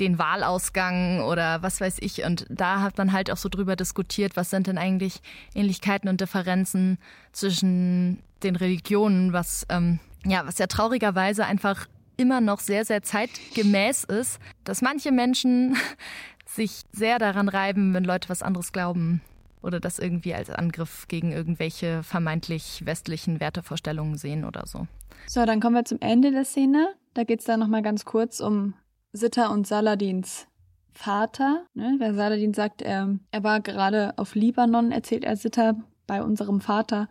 den Wahlausgang oder was weiß ich. Und da hat man halt auch so drüber diskutiert, was sind denn eigentlich Ähnlichkeiten und Differenzen zwischen den Religionen, was ähm, ja, was ja traurigerweise einfach immer noch sehr, sehr zeitgemäß ist, dass manche Menschen <laughs> sich sehr daran reiben, wenn Leute was anderes glauben oder das irgendwie als Angriff gegen irgendwelche vermeintlich westlichen Wertevorstellungen sehen oder so. So, dann kommen wir zum Ende der Szene. Da geht es dann nochmal ganz kurz um Sitter und Saladins Vater. Ne? Wer Saladin sagt, er, er war gerade auf Libanon, erzählt er Sitter bei unserem Vater.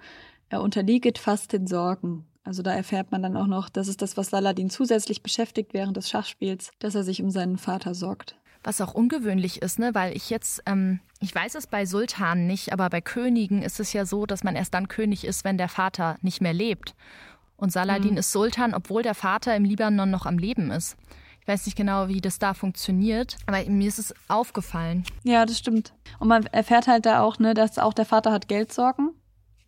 Er unterlieget fast den Sorgen. Also da erfährt man dann auch noch, das ist das, was Saladin zusätzlich beschäftigt während des Schachspiels, dass er sich um seinen Vater sorgt. Was auch ungewöhnlich ist, ne? weil ich jetzt, ähm, ich weiß es bei Sultanen nicht, aber bei Königen ist es ja so, dass man erst dann König ist, wenn der Vater nicht mehr lebt. Und Saladin mhm. ist Sultan, obwohl der Vater im Libanon noch am Leben ist. Ich weiß nicht genau, wie das da funktioniert, aber mir ist es aufgefallen. Ja, das stimmt. Und man erfährt halt da auch, ne, dass auch der Vater hat Geldsorgen.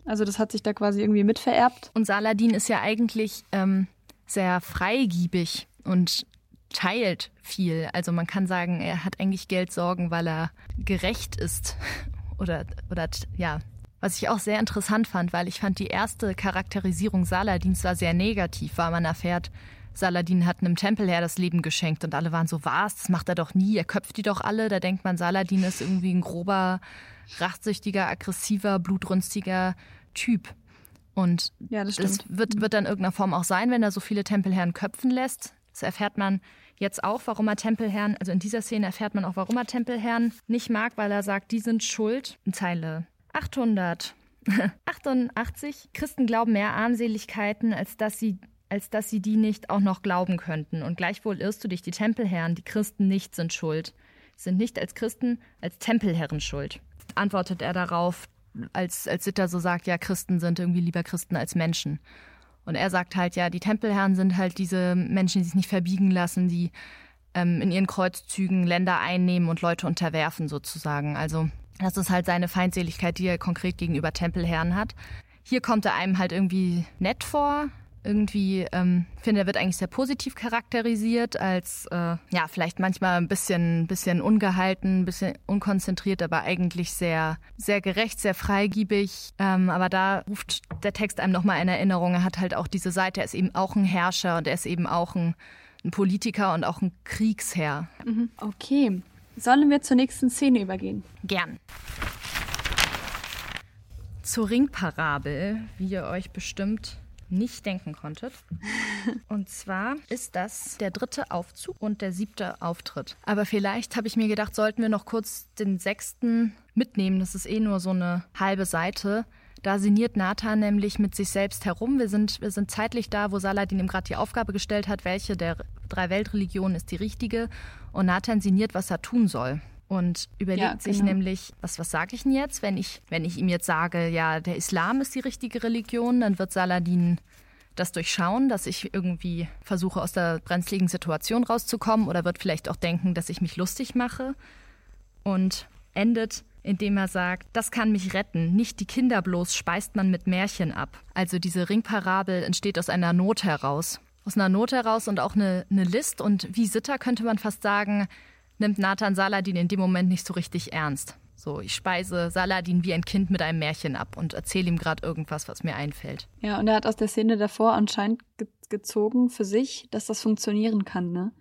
Also das hat sich da quasi irgendwie mitvererbt. Und Saladin ist ja eigentlich ähm, sehr freigiebig und teilt viel. Also man kann sagen, er hat eigentlich Geldsorgen, weil er gerecht ist. <laughs> Oder, oder ja, was ich auch sehr interessant fand, weil ich fand, die erste Charakterisierung Saladins war sehr negativ, weil man erfährt, Saladin hat einem Tempelherr das Leben geschenkt und alle waren so, was, das macht er doch nie, er köpft die doch alle. Da denkt man, Saladin ist irgendwie ein grober, rachsüchtiger, aggressiver, blutrünstiger Typ. Und ja, das, das wird, wird dann in irgendeiner Form auch sein, wenn er so viele Tempelherren köpfen lässt. Das erfährt man jetzt auch, warum er Tempelherren, also in dieser Szene erfährt man auch, warum er Tempelherren nicht mag, weil er sagt, die sind schuld. In Zeile 888. <laughs> Christen glauben mehr Armseligkeiten, als dass sie als dass sie die nicht auch noch glauben könnten. Und gleichwohl irrst du dich, die Tempelherren, die Christen nicht sind schuld, sind nicht als Christen, als Tempelherren schuld. Antwortet er darauf, als, als Sitter so sagt, ja, Christen sind irgendwie lieber Christen als Menschen. Und er sagt halt, ja, die Tempelherren sind halt diese Menschen, die sich nicht verbiegen lassen, die ähm, in ihren Kreuzzügen Länder einnehmen und Leute unterwerfen sozusagen. Also das ist halt seine Feindseligkeit, die er konkret gegenüber Tempelherren hat. Hier kommt er einem halt irgendwie nett vor, irgendwie, ähm, finde, er wird eigentlich sehr positiv charakterisiert, als äh, ja, vielleicht manchmal ein bisschen, bisschen ungehalten, ein bisschen unkonzentriert, aber eigentlich sehr, sehr gerecht, sehr freigiebig. Ähm, aber da ruft der Text einem nochmal in Erinnerung, er hat halt auch diese Seite, er ist eben auch ein Herrscher und er ist eben auch ein, ein Politiker und auch ein Kriegsherr. Mhm. Okay. Sollen wir zur nächsten Szene übergehen? Gern zur Ringparabel, wie ihr euch bestimmt nicht denken konntet. <laughs> Und zwar ist das der dritte Aufzug und der siebte Auftritt. Aber vielleicht habe ich mir gedacht, sollten wir noch kurz den sechsten mitnehmen. Das ist eh nur so eine halbe Seite. Da sinniert Nathan nämlich mit sich selbst herum. Wir sind, wir sind zeitlich da, wo Saladin ihm gerade die Aufgabe gestellt hat, welche der drei Weltreligionen ist die richtige. Und Nathan sinniert, was er tun soll und überlegt ja, genau. sich nämlich, was, was sage ich denn jetzt, wenn ich, wenn ich ihm jetzt sage, ja, der Islam ist die richtige Religion, dann wird Saladin das durchschauen, dass ich irgendwie versuche, aus der brenzligen Situation rauszukommen oder wird vielleicht auch denken, dass ich mich lustig mache und endet, indem er sagt, das kann mich retten, nicht die Kinder bloß speist man mit Märchen ab. Also diese Ringparabel entsteht aus einer Not heraus. Aus einer Not heraus und auch eine, eine List und wie Sitter könnte man fast sagen, nimmt Nathan Saladin in dem Moment nicht so richtig ernst. So, ich speise Saladin wie ein Kind mit einem Märchen ab und erzähle ihm gerade irgendwas, was mir einfällt. Ja, und er hat aus der Szene davor anscheinend ge gezogen für sich, dass das funktionieren kann. Ne?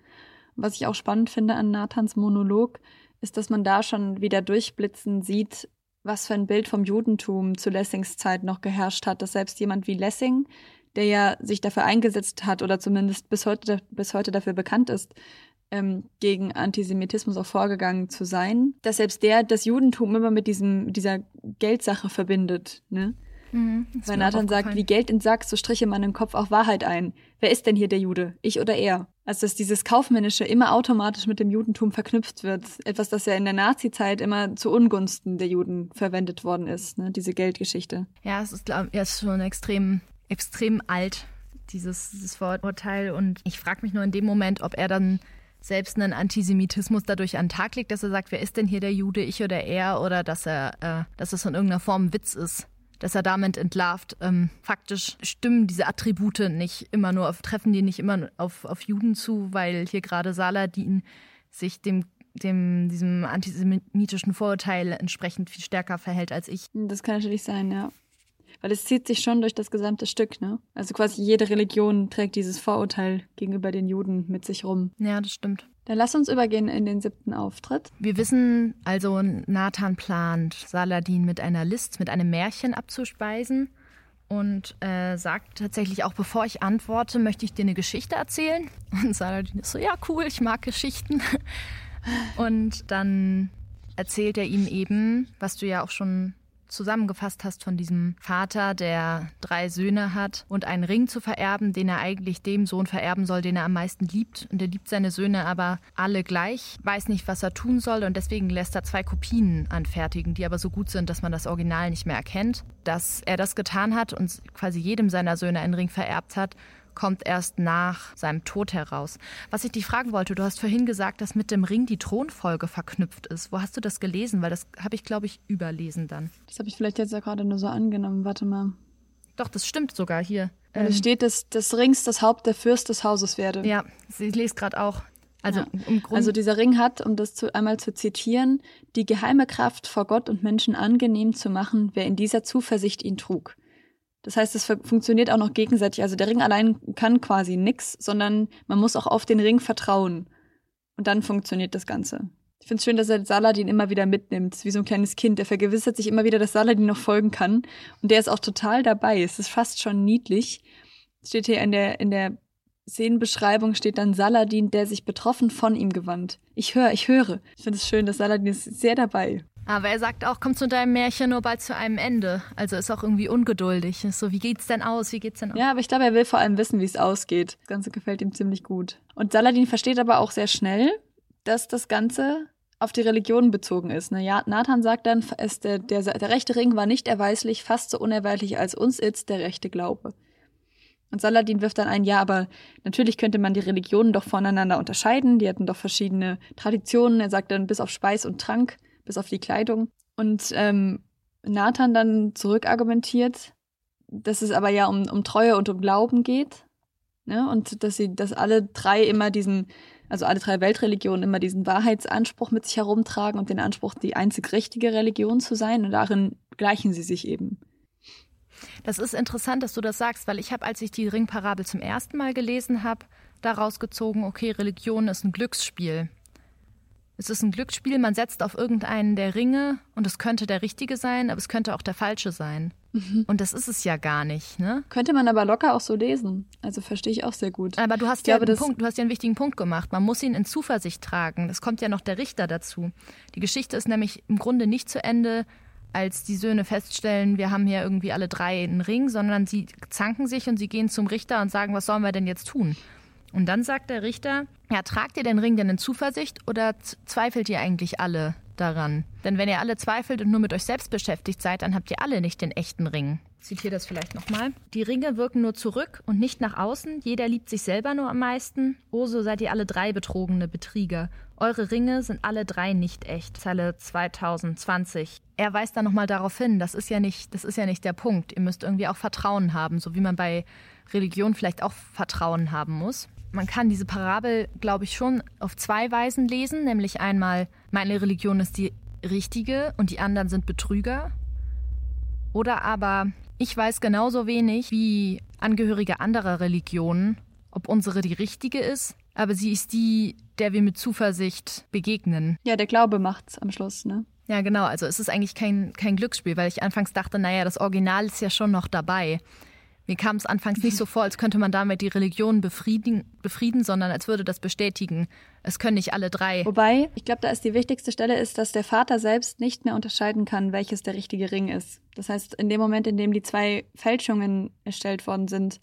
Was ich auch spannend finde an Nathans Monolog, ist, dass man da schon wieder durchblitzen sieht, was für ein Bild vom Judentum zu Lessings Zeit noch geherrscht hat, dass selbst jemand wie Lessing, der ja sich dafür eingesetzt hat oder zumindest bis heute, bis heute dafür bekannt ist, ähm, gegen Antisemitismus auch vorgegangen zu sein, dass selbst der das Judentum immer mit diesem, dieser Geldsache verbindet. Ne? Mhm, Weil Nathan sagt, wie Geld in Sack, so striche man im Kopf auch Wahrheit ein. Wer ist denn hier der Jude? Ich oder er? Also, dass dieses Kaufmännische immer automatisch mit dem Judentum verknüpft wird. Etwas, das ja in der Nazi-Zeit immer zu Ungunsten der Juden verwendet worden ist, ne? diese Geldgeschichte. Ja, es ist, glaub, ja, es ist schon extrem, extrem alt, dieses, dieses Vorurteil. Und ich frage mich nur in dem Moment, ob er dann selbst einen Antisemitismus dadurch an den Tag legt, dass er sagt, wer ist denn hier der Jude, ich oder er, oder dass er, äh, dass es in irgendeiner Form ein Witz ist, dass er damit entlarvt. Ähm, faktisch stimmen diese Attribute nicht immer nur auf, treffen die nicht immer auf, auf Juden zu, weil hier gerade Saladin sich dem dem, diesem antisemitischen Vorurteil entsprechend viel stärker verhält als ich. Das kann natürlich sein, ja. Weil es zieht sich schon durch das gesamte Stück, ne? Also quasi jede Religion trägt dieses Vorurteil gegenüber den Juden mit sich rum. Ja, das stimmt. Dann lass uns übergehen in den siebten Auftritt. Wir wissen also, Nathan plant, Saladin mit einer List, mit einem Märchen abzuspeisen und äh, sagt tatsächlich auch, bevor ich antworte, möchte ich dir eine Geschichte erzählen. <laughs> Und Saladin ist so, ja, cool, ich mag Geschichten. <laughs> Und dann erzählt er ihm eben, was du ja auch schon zusammengefasst hast von diesem Vater, der drei Söhne hat und einen Ring zu vererben, den er eigentlich dem Sohn vererben soll, den er am meisten liebt. Und er liebt seine Söhne aber alle gleich, weiß nicht, was er tun soll und deswegen lässt er zwei Kopien anfertigen, die aber so gut sind, dass man das Original nicht mehr erkennt. Dass er das getan hat und quasi jedem seiner Söhne einen Ring vererbt hat, kommt erst nach seinem Tod heraus. Was ich dich fragen wollte, du hast vorhin gesagt, dass mit dem Ring die Thronfolge verknüpft ist. Wo hast du das gelesen? Weil das habe ich, glaube ich, überlesen dann. Das habe ich vielleicht jetzt ja gerade nur so angenommen. Warte mal. Doch, das stimmt sogar hier. Ähm, es steht, dass des Rings das Haupt der Fürst des Hauses werde. Ja, ich lese gerade auch. Also, ja. also dieser Ring hat, um das zu, einmal zu zitieren, die geheime Kraft vor Gott und Menschen angenehm zu machen, wer in dieser Zuversicht ihn trug. Das heißt, es funktioniert auch noch gegenseitig. Also der Ring allein kann quasi nichts, sondern man muss auch auf den Ring vertrauen. Und dann funktioniert das Ganze. Ich finde es schön, dass er Saladin immer wieder mitnimmt, wie so ein kleines Kind. Der vergewissert sich immer wieder, dass Saladin noch folgen kann. Und der ist auch total dabei. Es ist fast schon niedlich. Steht hier in der, in der Szenenbeschreibung steht dann Saladin, der sich betroffen von ihm gewandt. Ich höre, ich höre. Ich finde es schön, dass Saladin ist sehr dabei. Aber er sagt auch, komm zu deinem Märchen nur bald zu einem Ende. Also ist auch irgendwie ungeduldig. So, wie geht's denn aus? Wie geht's denn aus? Ja, aber ich glaube, er will vor allem wissen, wie es ausgeht. Das Ganze gefällt ihm ziemlich gut. Und Saladin versteht aber auch sehr schnell, dass das Ganze auf die Religion bezogen ist. Ne? Ja, Nathan sagt dann, es, der, der, der rechte Ring war nicht erweislich, fast so unerweislich als uns ist der rechte Glaube. Und Saladin wirft dann ein, ja, aber natürlich könnte man die Religionen doch voneinander unterscheiden. Die hatten doch verschiedene Traditionen. Er sagt dann bis auf Speis und Trank, bis auf die Kleidung. Und ähm, Nathan dann zurückargumentiert, dass es aber ja um, um Treue und um Glauben geht. Ne? Und dass sie, dass alle drei immer diesen, also alle drei Weltreligionen immer diesen Wahrheitsanspruch mit sich herumtragen und den Anspruch, die einzig richtige Religion zu sein. Und darin gleichen sie sich eben. Das ist interessant, dass du das sagst, weil ich habe, als ich die Ringparabel zum ersten Mal gelesen habe, daraus gezogen, okay, Religion ist ein Glücksspiel. Es ist ein Glücksspiel, man setzt auf irgendeinen der Ringe und es könnte der richtige sein, aber es könnte auch der falsche sein. Mhm. Und das ist es ja gar nicht, ne? Könnte man aber locker auch so lesen. Also verstehe ich auch sehr gut. Aber du hast, ja glaube, Punkt, du hast ja einen wichtigen Punkt gemacht. Man muss ihn in Zuversicht tragen. Es kommt ja noch der Richter dazu. Die Geschichte ist nämlich im Grunde nicht zu Ende, als die Söhne feststellen, wir haben hier irgendwie alle drei einen Ring, sondern sie zanken sich und sie gehen zum Richter und sagen, was sollen wir denn jetzt tun? Und dann sagt der Richter, ja, tragt ihr den Ring denn in Zuversicht oder zweifelt ihr eigentlich alle daran? Denn wenn ihr alle zweifelt und nur mit euch selbst beschäftigt seid, dann habt ihr alle nicht den echten Ring. Ich zitiere das vielleicht nochmal. Die Ringe wirken nur zurück und nicht nach außen. Jeder liebt sich selber nur am meisten. Oh, so seid ihr alle drei betrogene Betrieger. Eure Ringe sind alle drei nicht echt. Zelle 2020. Er weist dann nochmal darauf hin, das ist ja nicht, das ist ja nicht der Punkt. Ihr müsst irgendwie auch Vertrauen haben, so wie man bei Religion vielleicht auch Vertrauen haben muss. Man kann diese Parabel, glaube ich, schon auf zwei Weisen lesen, nämlich einmal, meine Religion ist die richtige und die anderen sind Betrüger. Oder aber, ich weiß genauso wenig wie Angehörige anderer Religionen, ob unsere die richtige ist, aber sie ist die, der wir mit Zuversicht begegnen. Ja, der Glaube macht's am Schluss, ne? Ja, genau. Also es ist eigentlich kein, kein Glücksspiel, weil ich anfangs dachte, naja, das Original ist ja schon noch dabei. Mir kam es anfangs nicht so vor, als könnte man damit die Religion befrieden, befrieden, sondern als würde das bestätigen. Es können nicht alle drei. Wobei, ich glaube, da ist die wichtigste Stelle ist, dass der Vater selbst nicht mehr unterscheiden kann, welches der richtige Ring ist. Das heißt, in dem Moment, in dem die zwei Fälschungen erstellt worden sind,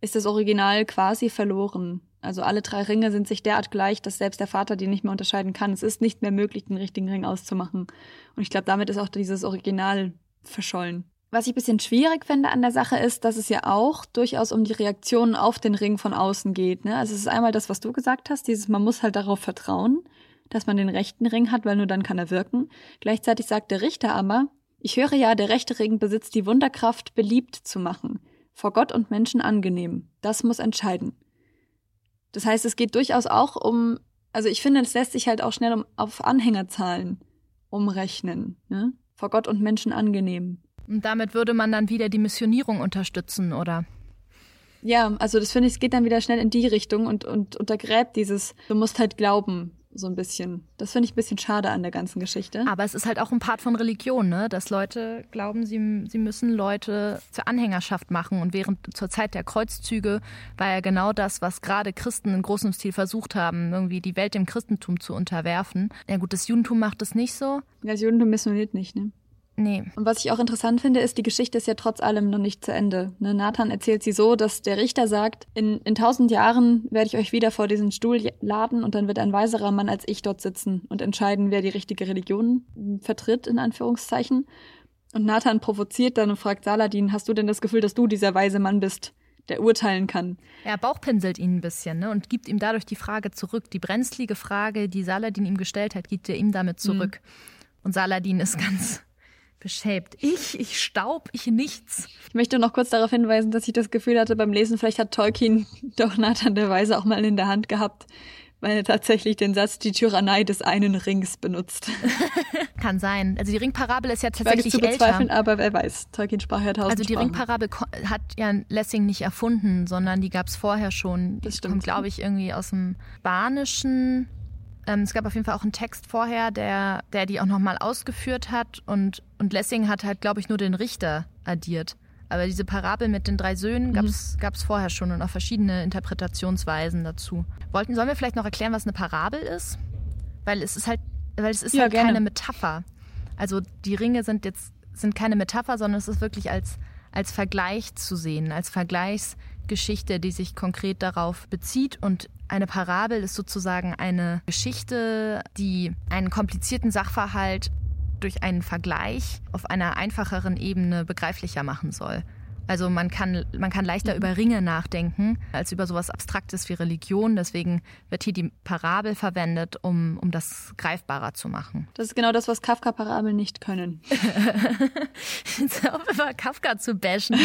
ist das Original quasi verloren. Also alle drei Ringe sind sich derart gleich, dass selbst der Vater die nicht mehr unterscheiden kann. Es ist nicht mehr möglich, den richtigen Ring auszumachen. Und ich glaube, damit ist auch dieses Original verschollen. Was ich ein bisschen schwierig finde an der Sache ist, dass es ja auch durchaus um die Reaktionen auf den Ring von außen geht. Ne? Also es ist einmal das, was du gesagt hast, dieses, man muss halt darauf vertrauen, dass man den rechten Ring hat, weil nur dann kann er wirken. Gleichzeitig sagt der Richter aber, ich höre ja, der rechte Ring besitzt die Wunderkraft, beliebt zu machen, vor Gott und Menschen angenehm. Das muss entscheiden. Das heißt, es geht durchaus auch um, also ich finde, es lässt sich halt auch schnell um, auf Anhängerzahlen umrechnen. Ne? Vor Gott und Menschen angenehm. Und damit würde man dann wieder die Missionierung unterstützen, oder? Ja, also das finde ich, es geht dann wieder schnell in die Richtung und, und untergräbt dieses, du musst halt glauben, so ein bisschen. Das finde ich ein bisschen schade an der ganzen Geschichte. Aber es ist halt auch ein Part von Religion, ne? dass Leute glauben, sie, sie müssen Leute zur Anhängerschaft machen. Und während zur Zeit der Kreuzzüge war ja genau das, was gerade Christen in großem Stil versucht haben, irgendwie die Welt dem Christentum zu unterwerfen. Ja gut, das Judentum macht das nicht so. Ja, das Judentum missioniert nicht, ne? Nee. Und was ich auch interessant finde, ist, die Geschichte ist ja trotz allem noch nicht zu Ende. Ne, Nathan erzählt sie so, dass der Richter sagt, in, in tausend Jahren werde ich euch wieder vor diesen Stuhl laden und dann wird ein weiserer Mann als ich dort sitzen und entscheiden, wer die richtige Religion vertritt, in Anführungszeichen. Und Nathan provoziert dann und fragt Saladin, hast du denn das Gefühl, dass du dieser weise Mann bist, der urteilen kann. Er bauchpinselt ihn ein bisschen ne, und gibt ihm dadurch die Frage zurück. Die brenzlige Frage, die Saladin ihm gestellt hat, gibt er ihm damit zurück. Mhm. Und Saladin ist ganz beschämt. Ich, ich Staub, ich nichts. Ich möchte noch kurz darauf hinweisen, dass ich das Gefühl hatte beim Lesen, vielleicht hat Tolkien <laughs> doch Nathan der Weise auch mal in der Hand gehabt, weil er tatsächlich den Satz die Tyrannei des einen Rings benutzt. <laughs> Kann sein. Also die Ringparabel ist ja tatsächlich zu bezweifeln, älter. aber wer weiß. Tolkien sprach ja tausend Also die Sprachen. Ringparabel hat ja Lessing nicht erfunden, sondern die gab es vorher schon. Die das stimmt. kommt, glaube ich, irgendwie aus dem Spanischen. Ähm, es gab auf jeden Fall auch einen Text vorher, der, der die auch nochmal ausgeführt hat. Und, und Lessing hat halt, glaube ich, nur den Richter addiert. Aber diese Parabel mit den drei Söhnen gab es mhm. vorher schon und auch verschiedene Interpretationsweisen dazu. Wollten, sollen wir vielleicht noch erklären, was eine Parabel ist? Weil es ist halt, weil es ist ja, halt keine Metapher. Also die Ringe sind jetzt sind keine Metapher, sondern es ist wirklich als, als Vergleich zu sehen, als Vergleichsgeschichte, die sich konkret darauf bezieht. Und eine Parabel ist sozusagen eine Geschichte, die einen komplizierten Sachverhalt durch einen Vergleich auf einer einfacheren Ebene begreiflicher machen soll. Also man kann, man kann leichter mhm. über Ringe nachdenken als über sowas Abstraktes wie Religion. Deswegen wird hier die Parabel verwendet, um, um das greifbarer zu machen. Das ist genau das, was Kafka-Parabeln nicht können. <laughs> Jetzt auf immer Kafka zu bashen.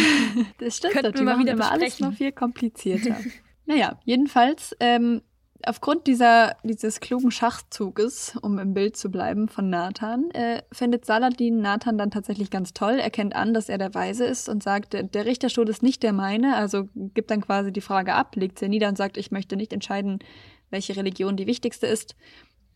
Das stimmt, Könnten wir wieder immer alles noch viel komplizierter. <laughs> naja, jedenfalls ähm, aufgrund dieser, dieses klugen Schachzuges, um im Bild zu bleiben, von Nathan, äh, findet Saladin Nathan dann tatsächlich ganz toll, erkennt an, dass er der Weise ist und sagt, der Richterstuhl ist nicht der meine, also gibt dann quasi die Frage ab, legt sie nieder und sagt, ich möchte nicht entscheiden, welche Religion die wichtigste ist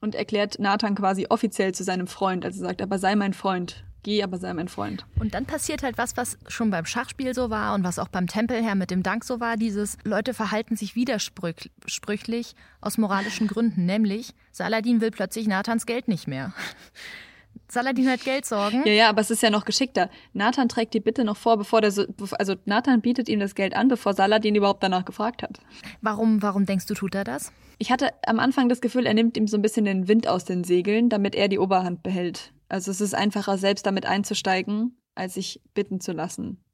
und erklärt Nathan quasi offiziell zu seinem Freund, also sagt, aber sei mein Freund geh, aber sei mein Freund. Und dann passiert halt was, was schon beim Schachspiel so war und was auch beim Tempelherr mit dem Dank so war, dieses Leute verhalten sich widersprüchlich aus moralischen Gründen, nämlich Saladin will plötzlich Nathans Geld nicht mehr. <laughs> Saladin hat Geldsorgen. Ja, ja, aber es ist ja noch geschickter. Nathan trägt die Bitte noch vor, bevor der, so, also Nathan bietet ihm das Geld an, bevor Saladin überhaupt danach gefragt hat. Warum, warum denkst du, tut er das? Ich hatte am Anfang das Gefühl, er nimmt ihm so ein bisschen den Wind aus den Segeln, damit er die Oberhand behält. Also es ist einfacher, selbst damit einzusteigen, als sich bitten zu lassen.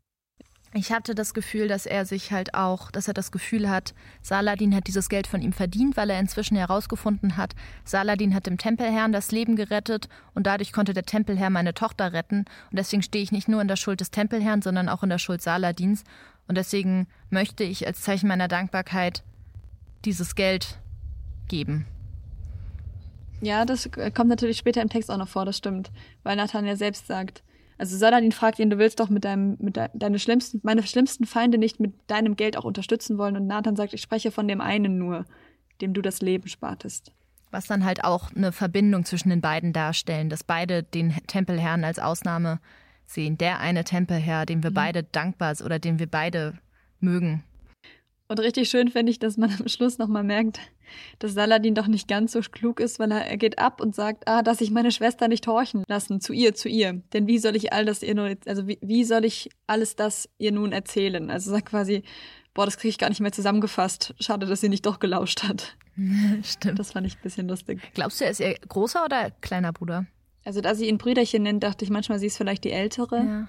Ich hatte das Gefühl, dass er sich halt auch, dass er das Gefühl hat, Saladin hat dieses Geld von ihm verdient, weil er inzwischen herausgefunden hat, Saladin hat dem Tempelherrn das Leben gerettet und dadurch konnte der Tempelherr meine Tochter retten. Und deswegen stehe ich nicht nur in der Schuld des Tempelherrn, sondern auch in der Schuld Saladins. Und deswegen möchte ich als Zeichen meiner Dankbarkeit dieses Geld geben. Ja, das kommt natürlich später im Text auch noch vor, das stimmt. Weil Nathan ja selbst sagt, also Saladin fragt ihn, du willst doch mit deinem, mit de, deine schlimmsten, meine schlimmsten Feinde nicht mit deinem Geld auch unterstützen wollen. Und Nathan sagt, ich spreche von dem einen nur, dem du das Leben spartest. Was dann halt auch eine Verbindung zwischen den beiden darstellen, dass beide den Tempelherrn als Ausnahme sehen. Der eine Tempelherr, dem wir mhm. beide dankbar sind oder den wir beide mögen. Und richtig schön finde ich, dass man am Schluss nochmal merkt, dass Saladin doch nicht ganz so klug ist, weil er, er geht ab und sagt, ah, dass ich meine Schwester nicht horchen lassen, zu ihr, zu ihr. Denn wie soll ich all das ihr nun, also wie, wie soll ich alles das ihr nun erzählen? Also sagt quasi, boah, das kriege ich gar nicht mehr zusammengefasst. Schade, dass sie nicht doch gelauscht hat. <laughs> Stimmt. Das fand ich ein bisschen lustig. Glaubst du, er ist ihr großer oder kleiner Bruder? Also da sie ihn Brüderchen nennt, dachte ich manchmal, sie ist vielleicht die ältere. Ja,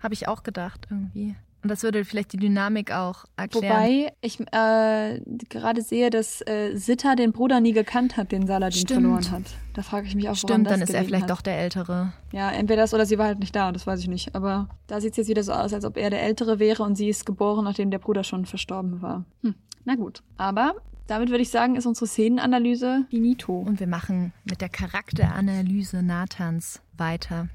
habe ich auch gedacht irgendwie. Und das würde vielleicht die Dynamik auch erklären. Wobei ich äh, gerade sehe, dass äh, Sitta den Bruder nie gekannt hat, den Saladin Stimmt. verloren hat. Da frage ich mich auch, Stimmt, dann ist er vielleicht hat. doch der Ältere. Ja, entweder das oder sie war halt nicht da, das weiß ich nicht. Aber da sieht es jetzt wieder so aus, als ob er der Ältere wäre und sie ist geboren, nachdem der Bruder schon verstorben war. Hm, na gut. Aber damit würde ich sagen, ist unsere Szenenanalyse finito. Und wir machen mit der Charakteranalyse Nathans weiter.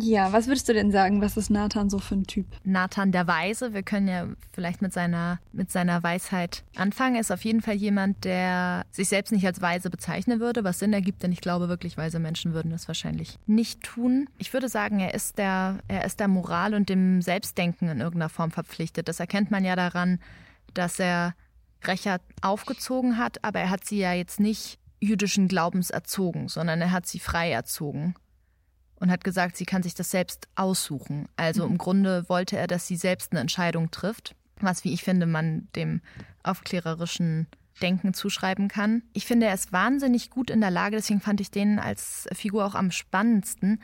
Ja, was würdest du denn sagen? Was ist Nathan so für ein Typ? Nathan der Weise, wir können ja vielleicht mit seiner, mit seiner Weisheit anfangen. Er ist auf jeden Fall jemand, der sich selbst nicht als weise bezeichnen würde, was Sinn ergibt, denn ich glaube wirklich, weise Menschen würden das wahrscheinlich nicht tun. Ich würde sagen, er ist der, er ist der Moral und dem Selbstdenken in irgendeiner Form verpflichtet. Das erkennt man ja daran, dass er Rächer aufgezogen hat, aber er hat sie ja jetzt nicht jüdischen Glaubens erzogen, sondern er hat sie frei erzogen und hat gesagt, sie kann sich das selbst aussuchen. Also mhm. im Grunde wollte er, dass sie selbst eine Entscheidung trifft, was, wie ich finde, man dem aufklärerischen Denken zuschreiben kann. Ich finde, er ist wahnsinnig gut in der Lage, deswegen fand ich den als Figur auch am spannendsten.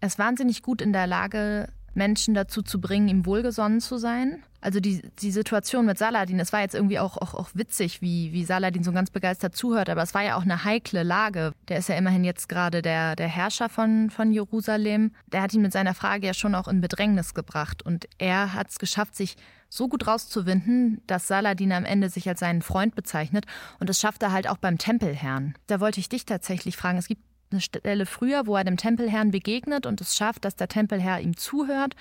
Er ist wahnsinnig gut in der Lage, Menschen dazu zu bringen, ihm wohlgesonnen zu sein. Also die, die Situation mit Saladin, es war jetzt irgendwie auch, auch, auch witzig, wie, wie Saladin so ganz begeistert zuhört, aber es war ja auch eine heikle Lage. Der ist ja immerhin jetzt gerade der, der Herrscher von, von Jerusalem. Der hat ihn mit seiner Frage ja schon auch in Bedrängnis gebracht. Und er hat es geschafft, sich so gut rauszuwinden, dass Saladin am Ende sich als seinen Freund bezeichnet. Und das schafft er halt auch beim Tempelherrn. Da wollte ich dich tatsächlich fragen. Es gibt eine Stelle früher, wo er dem Tempelherrn begegnet und es schafft, dass der Tempelherr ihm zuhört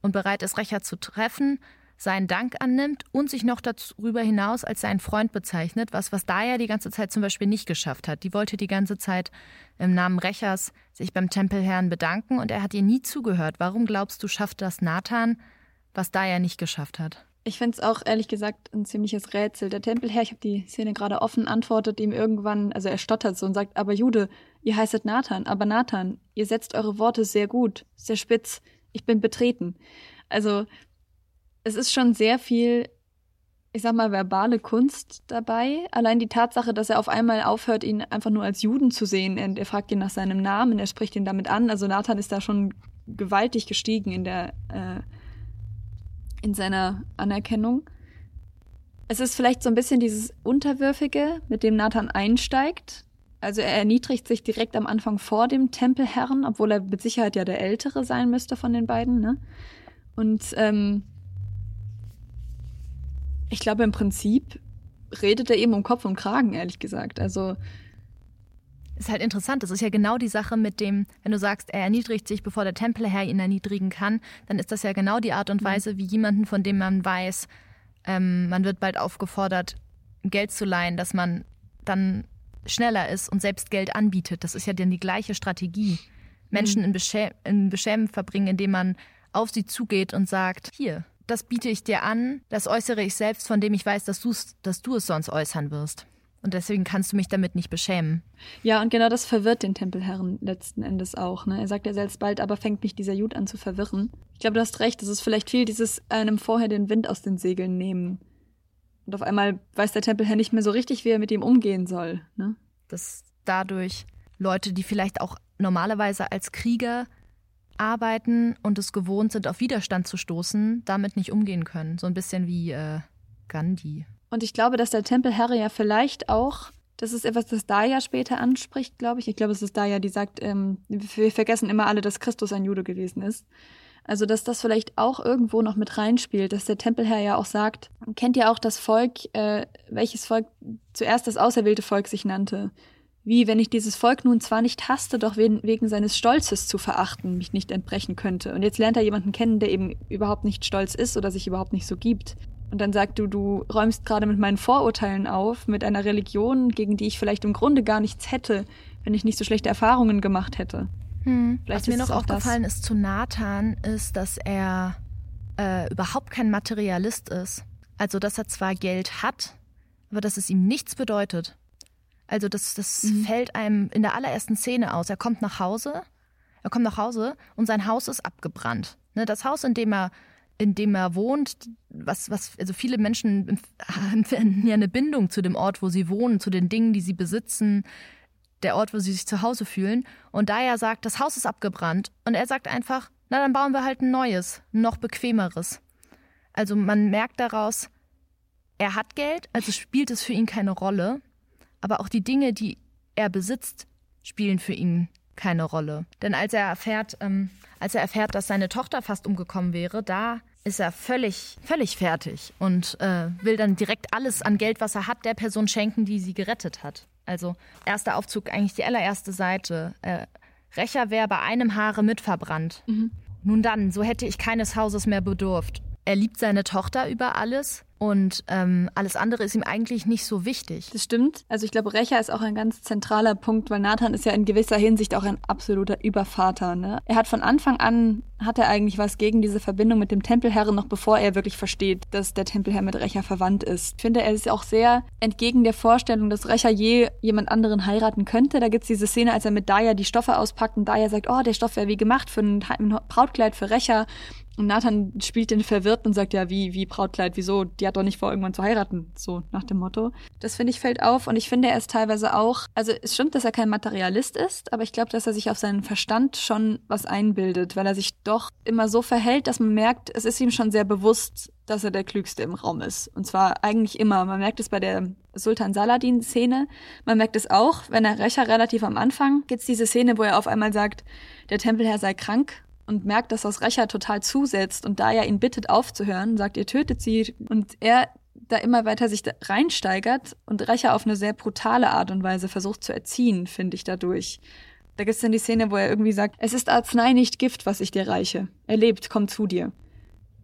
und bereit ist, Rächer zu treffen, seinen Dank annimmt und sich noch darüber hinaus als seinen Freund bezeichnet, was, was Daya die ganze Zeit zum Beispiel nicht geschafft hat. Die wollte die ganze Zeit im Namen Rächers sich beim Tempelherrn bedanken und er hat ihr nie zugehört. Warum glaubst du, schafft das Nathan, was Daya nicht geschafft hat? Ich finde es auch ehrlich gesagt ein ziemliches Rätsel. Der Tempelherr, ich habe die Szene gerade offen, antwortet ihm irgendwann, also er stottert so und sagt, aber Jude, ihr heißet Nathan, aber Nathan, ihr setzt eure Worte sehr gut, sehr spitz, ich bin betreten. Also es ist schon sehr viel, ich sag mal, verbale Kunst dabei. Allein die Tatsache, dass er auf einmal aufhört, ihn einfach nur als Juden zu sehen. Er, er fragt ihn nach seinem Namen, er spricht ihn damit an. Also Nathan ist da schon gewaltig gestiegen in der äh, in seiner Anerkennung. Es ist vielleicht so ein bisschen dieses Unterwürfige, mit dem Nathan einsteigt. Also er erniedrigt sich direkt am Anfang vor dem Tempelherrn, obwohl er mit Sicherheit ja der Ältere sein müsste von den beiden. Ne? Und ähm, ich glaube, im Prinzip redet er eben um Kopf und Kragen, ehrlich gesagt. Also ist halt interessant. Das ist ja genau die Sache mit dem, wenn du sagst, er erniedrigt sich, bevor der Tempelherr ihn erniedrigen kann, dann ist das ja genau die Art und mhm. Weise, wie jemanden, von dem man weiß, ähm, man wird bald aufgefordert, Geld zu leihen, dass man dann schneller ist und selbst Geld anbietet. Das ist ja dann die gleiche Strategie. Menschen mhm. in, Beschä in Beschämen verbringen, indem man auf sie zugeht und sagt, hier, das biete ich dir an, das äußere ich selbst, von dem ich weiß, dass, dass du es sonst äußern wirst. Und deswegen kannst du mich damit nicht beschämen. Ja, und genau das verwirrt den Tempelherren letzten Endes auch. Ne? Er sagt ja selbst bald, aber fängt mich dieser Jud an zu verwirren. Ich glaube, du hast recht, es ist vielleicht viel dieses einem vorher den Wind aus den Segeln nehmen. Und auf einmal weiß der Tempelherr nicht mehr so richtig, wie er mit ihm umgehen soll. Ne? Dass dadurch Leute, die vielleicht auch normalerweise als Krieger arbeiten und es gewohnt sind, auf Widerstand zu stoßen, damit nicht umgehen können. So ein bisschen wie äh, Gandhi. Und ich glaube, dass der Tempelherr ja vielleicht auch, das ist etwas, das Daya später anspricht, glaube ich. Ich glaube, es ist Daya, die sagt, ähm, wir vergessen immer alle, dass Christus ein Jude gewesen ist. Also, dass das vielleicht auch irgendwo noch mit reinspielt, dass der Tempelherr ja auch sagt, kennt ihr auch das Volk, äh, welches Volk zuerst das auserwählte Volk sich nannte? Wie, wenn ich dieses Volk nun zwar nicht hasste, doch wegen, wegen seines Stolzes zu verachten, mich nicht entbrechen könnte. Und jetzt lernt er jemanden kennen, der eben überhaupt nicht stolz ist oder sich überhaupt nicht so gibt. Und dann sagt du, du räumst gerade mit meinen Vorurteilen auf, mit einer Religion, gegen die ich vielleicht im Grunde gar nichts hätte, wenn ich nicht so schlechte Erfahrungen gemacht hätte. Hm. Was mir noch aufgefallen ist zu Nathan, ist, dass er äh, überhaupt kein Materialist ist. Also, dass er zwar Geld hat, aber dass es ihm nichts bedeutet. Also, das, das mhm. fällt einem in der allerersten Szene aus. Er kommt nach Hause, er kommt nach Hause und sein Haus ist abgebrannt. Ne, das Haus, in dem er in dem er wohnt, was, was, also viele Menschen <laughs> empfinden ja eine Bindung zu dem Ort, wo sie wohnen, zu den Dingen, die sie besitzen, der Ort, wo sie sich zu Hause fühlen. Und da er sagt, das Haus ist abgebrannt. Und er sagt einfach, na, dann bauen wir halt ein neues, noch bequemeres. Also man merkt daraus, er hat Geld, also spielt es für ihn keine Rolle. Aber auch die Dinge, die er besitzt, spielen für ihn keine Rolle. Denn als er erfährt, ähm, als er erfährt, dass seine Tochter fast umgekommen wäre, da ist er völlig, völlig fertig und äh, will dann direkt alles an Geld, was er hat, der Person schenken, die sie gerettet hat. Also erster Aufzug, eigentlich die allererste Seite. Äh, Rächer wäre bei einem Haare mitverbrannt. Mhm. Nun dann, so hätte ich keines Hauses mehr bedurft. Er liebt seine Tochter über alles und ähm, alles andere ist ihm eigentlich nicht so wichtig. Das stimmt. Also ich glaube, Rächer ist auch ein ganz zentraler Punkt, weil Nathan ist ja in gewisser Hinsicht auch ein absoluter Übervater. Ne? Er hat von Anfang an, hat er eigentlich was gegen diese Verbindung mit dem Tempelherren, noch bevor er wirklich versteht, dass der Tempelherr mit Rächer verwandt ist. Ich finde, er ist auch sehr entgegen der Vorstellung, dass Rächer je jemand anderen heiraten könnte. Da gibt's diese Szene, als er mit Daya die Stoffe auspackt und Daya sagt, oh, der Stoff wäre wie gemacht für ein Brautkleid für Rächer. Und Nathan spielt den verwirrt und sagt, ja, wie, wie Brautkleid, wieso? Die hat doch nicht vor, irgendwann zu heiraten, so nach dem Motto. Das finde ich fällt auf und ich finde, er ist teilweise auch, also es stimmt, dass er kein Materialist ist, aber ich glaube, dass er sich auf seinen Verstand schon was einbildet, weil er sich doch immer so verhält, dass man merkt, es ist ihm schon sehr bewusst, dass er der Klügste im Raum ist. Und zwar eigentlich immer. Man merkt es bei der Sultan Saladin-Szene. Man merkt es auch, wenn er Rächer relativ am Anfang gibt es diese Szene, wo er auf einmal sagt, der Tempelherr sei krank und merkt, dass das Rächer total zusetzt und da er ihn bittet aufzuhören, sagt, ihr tötet sie und er da immer weiter sich reinsteigert und Rächer auf eine sehr brutale Art und Weise versucht zu erziehen, finde ich dadurch. Da gibt es dann die Szene, wo er irgendwie sagt, es ist Arznei, nicht Gift, was ich dir reiche. Er lebt, komm zu dir.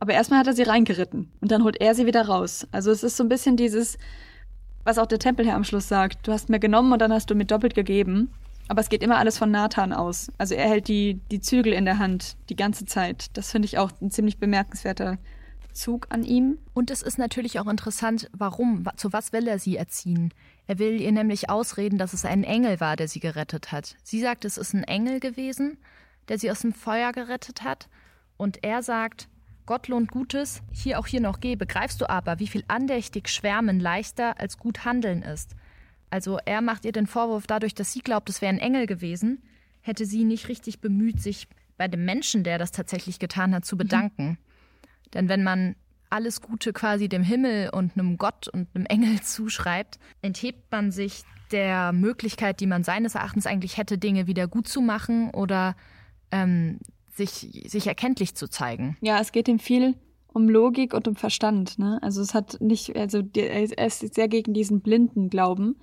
Aber erstmal hat er sie reingeritten und dann holt er sie wieder raus. Also es ist so ein bisschen dieses, was auch der Tempelherr am Schluss sagt. Du hast mir genommen und dann hast du mir doppelt gegeben. Aber es geht immer alles von Nathan aus. Also er hält die, die Zügel in der Hand die ganze Zeit. Das finde ich auch ein ziemlich bemerkenswerter Zug an ihm. Und es ist natürlich auch interessant, warum, zu was will er sie erziehen? Er will ihr nämlich ausreden, dass es ein Engel war, der sie gerettet hat. Sie sagt, es ist ein Engel gewesen, der sie aus dem Feuer gerettet hat. Und er sagt, Gott lohnt Gutes, hier auch hier noch geh, begreifst du aber, wie viel andächtig Schwärmen leichter als gut handeln ist. Also er macht ihr den Vorwurf dadurch, dass sie glaubt, es wäre ein Engel gewesen, hätte sie nicht richtig bemüht, sich bei dem Menschen, der das tatsächlich getan hat, zu mhm. bedanken. Mhm. Denn wenn man alles Gute quasi dem Himmel und einem Gott und einem Engel <laughs> zuschreibt, enthebt man sich der Möglichkeit, die man seines Erachtens eigentlich hätte, Dinge wieder gut zu machen oder ähm, sich, sich erkenntlich zu zeigen. Ja, es geht ihm viel um Logik und um Verstand. Ne? Also es hat nicht, also er ist sehr gegen diesen blinden Glauben.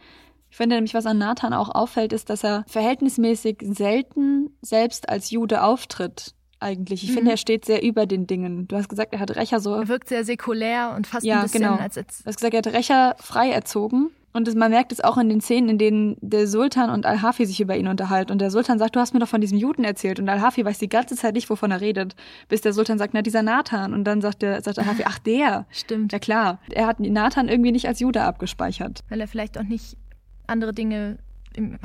Ich finde nämlich, was an Nathan auch auffällt, ist, dass er verhältnismäßig selten selbst als Jude auftritt. Eigentlich. Ich mhm. finde, er steht sehr über den Dingen. Du hast gesagt, er hat Recher so. Er wirkt sehr säkulär und fast ja, ein bisschen genau. als, als. Du hast gesagt, er hat Recher frei erzogen und das, man merkt es auch in den Szenen, in denen der Sultan und Al-Hafi sich über ihn unterhalten. Und der Sultan sagt, du hast mir doch von diesem Juden erzählt. Und Al-Hafi weiß die ganze Zeit nicht, wovon er redet. Bis der Sultan sagt, na, dieser Nathan. Und dann sagt der, sagt Al-Hafi, ach, der. Stimmt. Ja, klar. Er hat Nathan irgendwie nicht als Jude abgespeichert. Weil er vielleicht auch nicht andere Dinge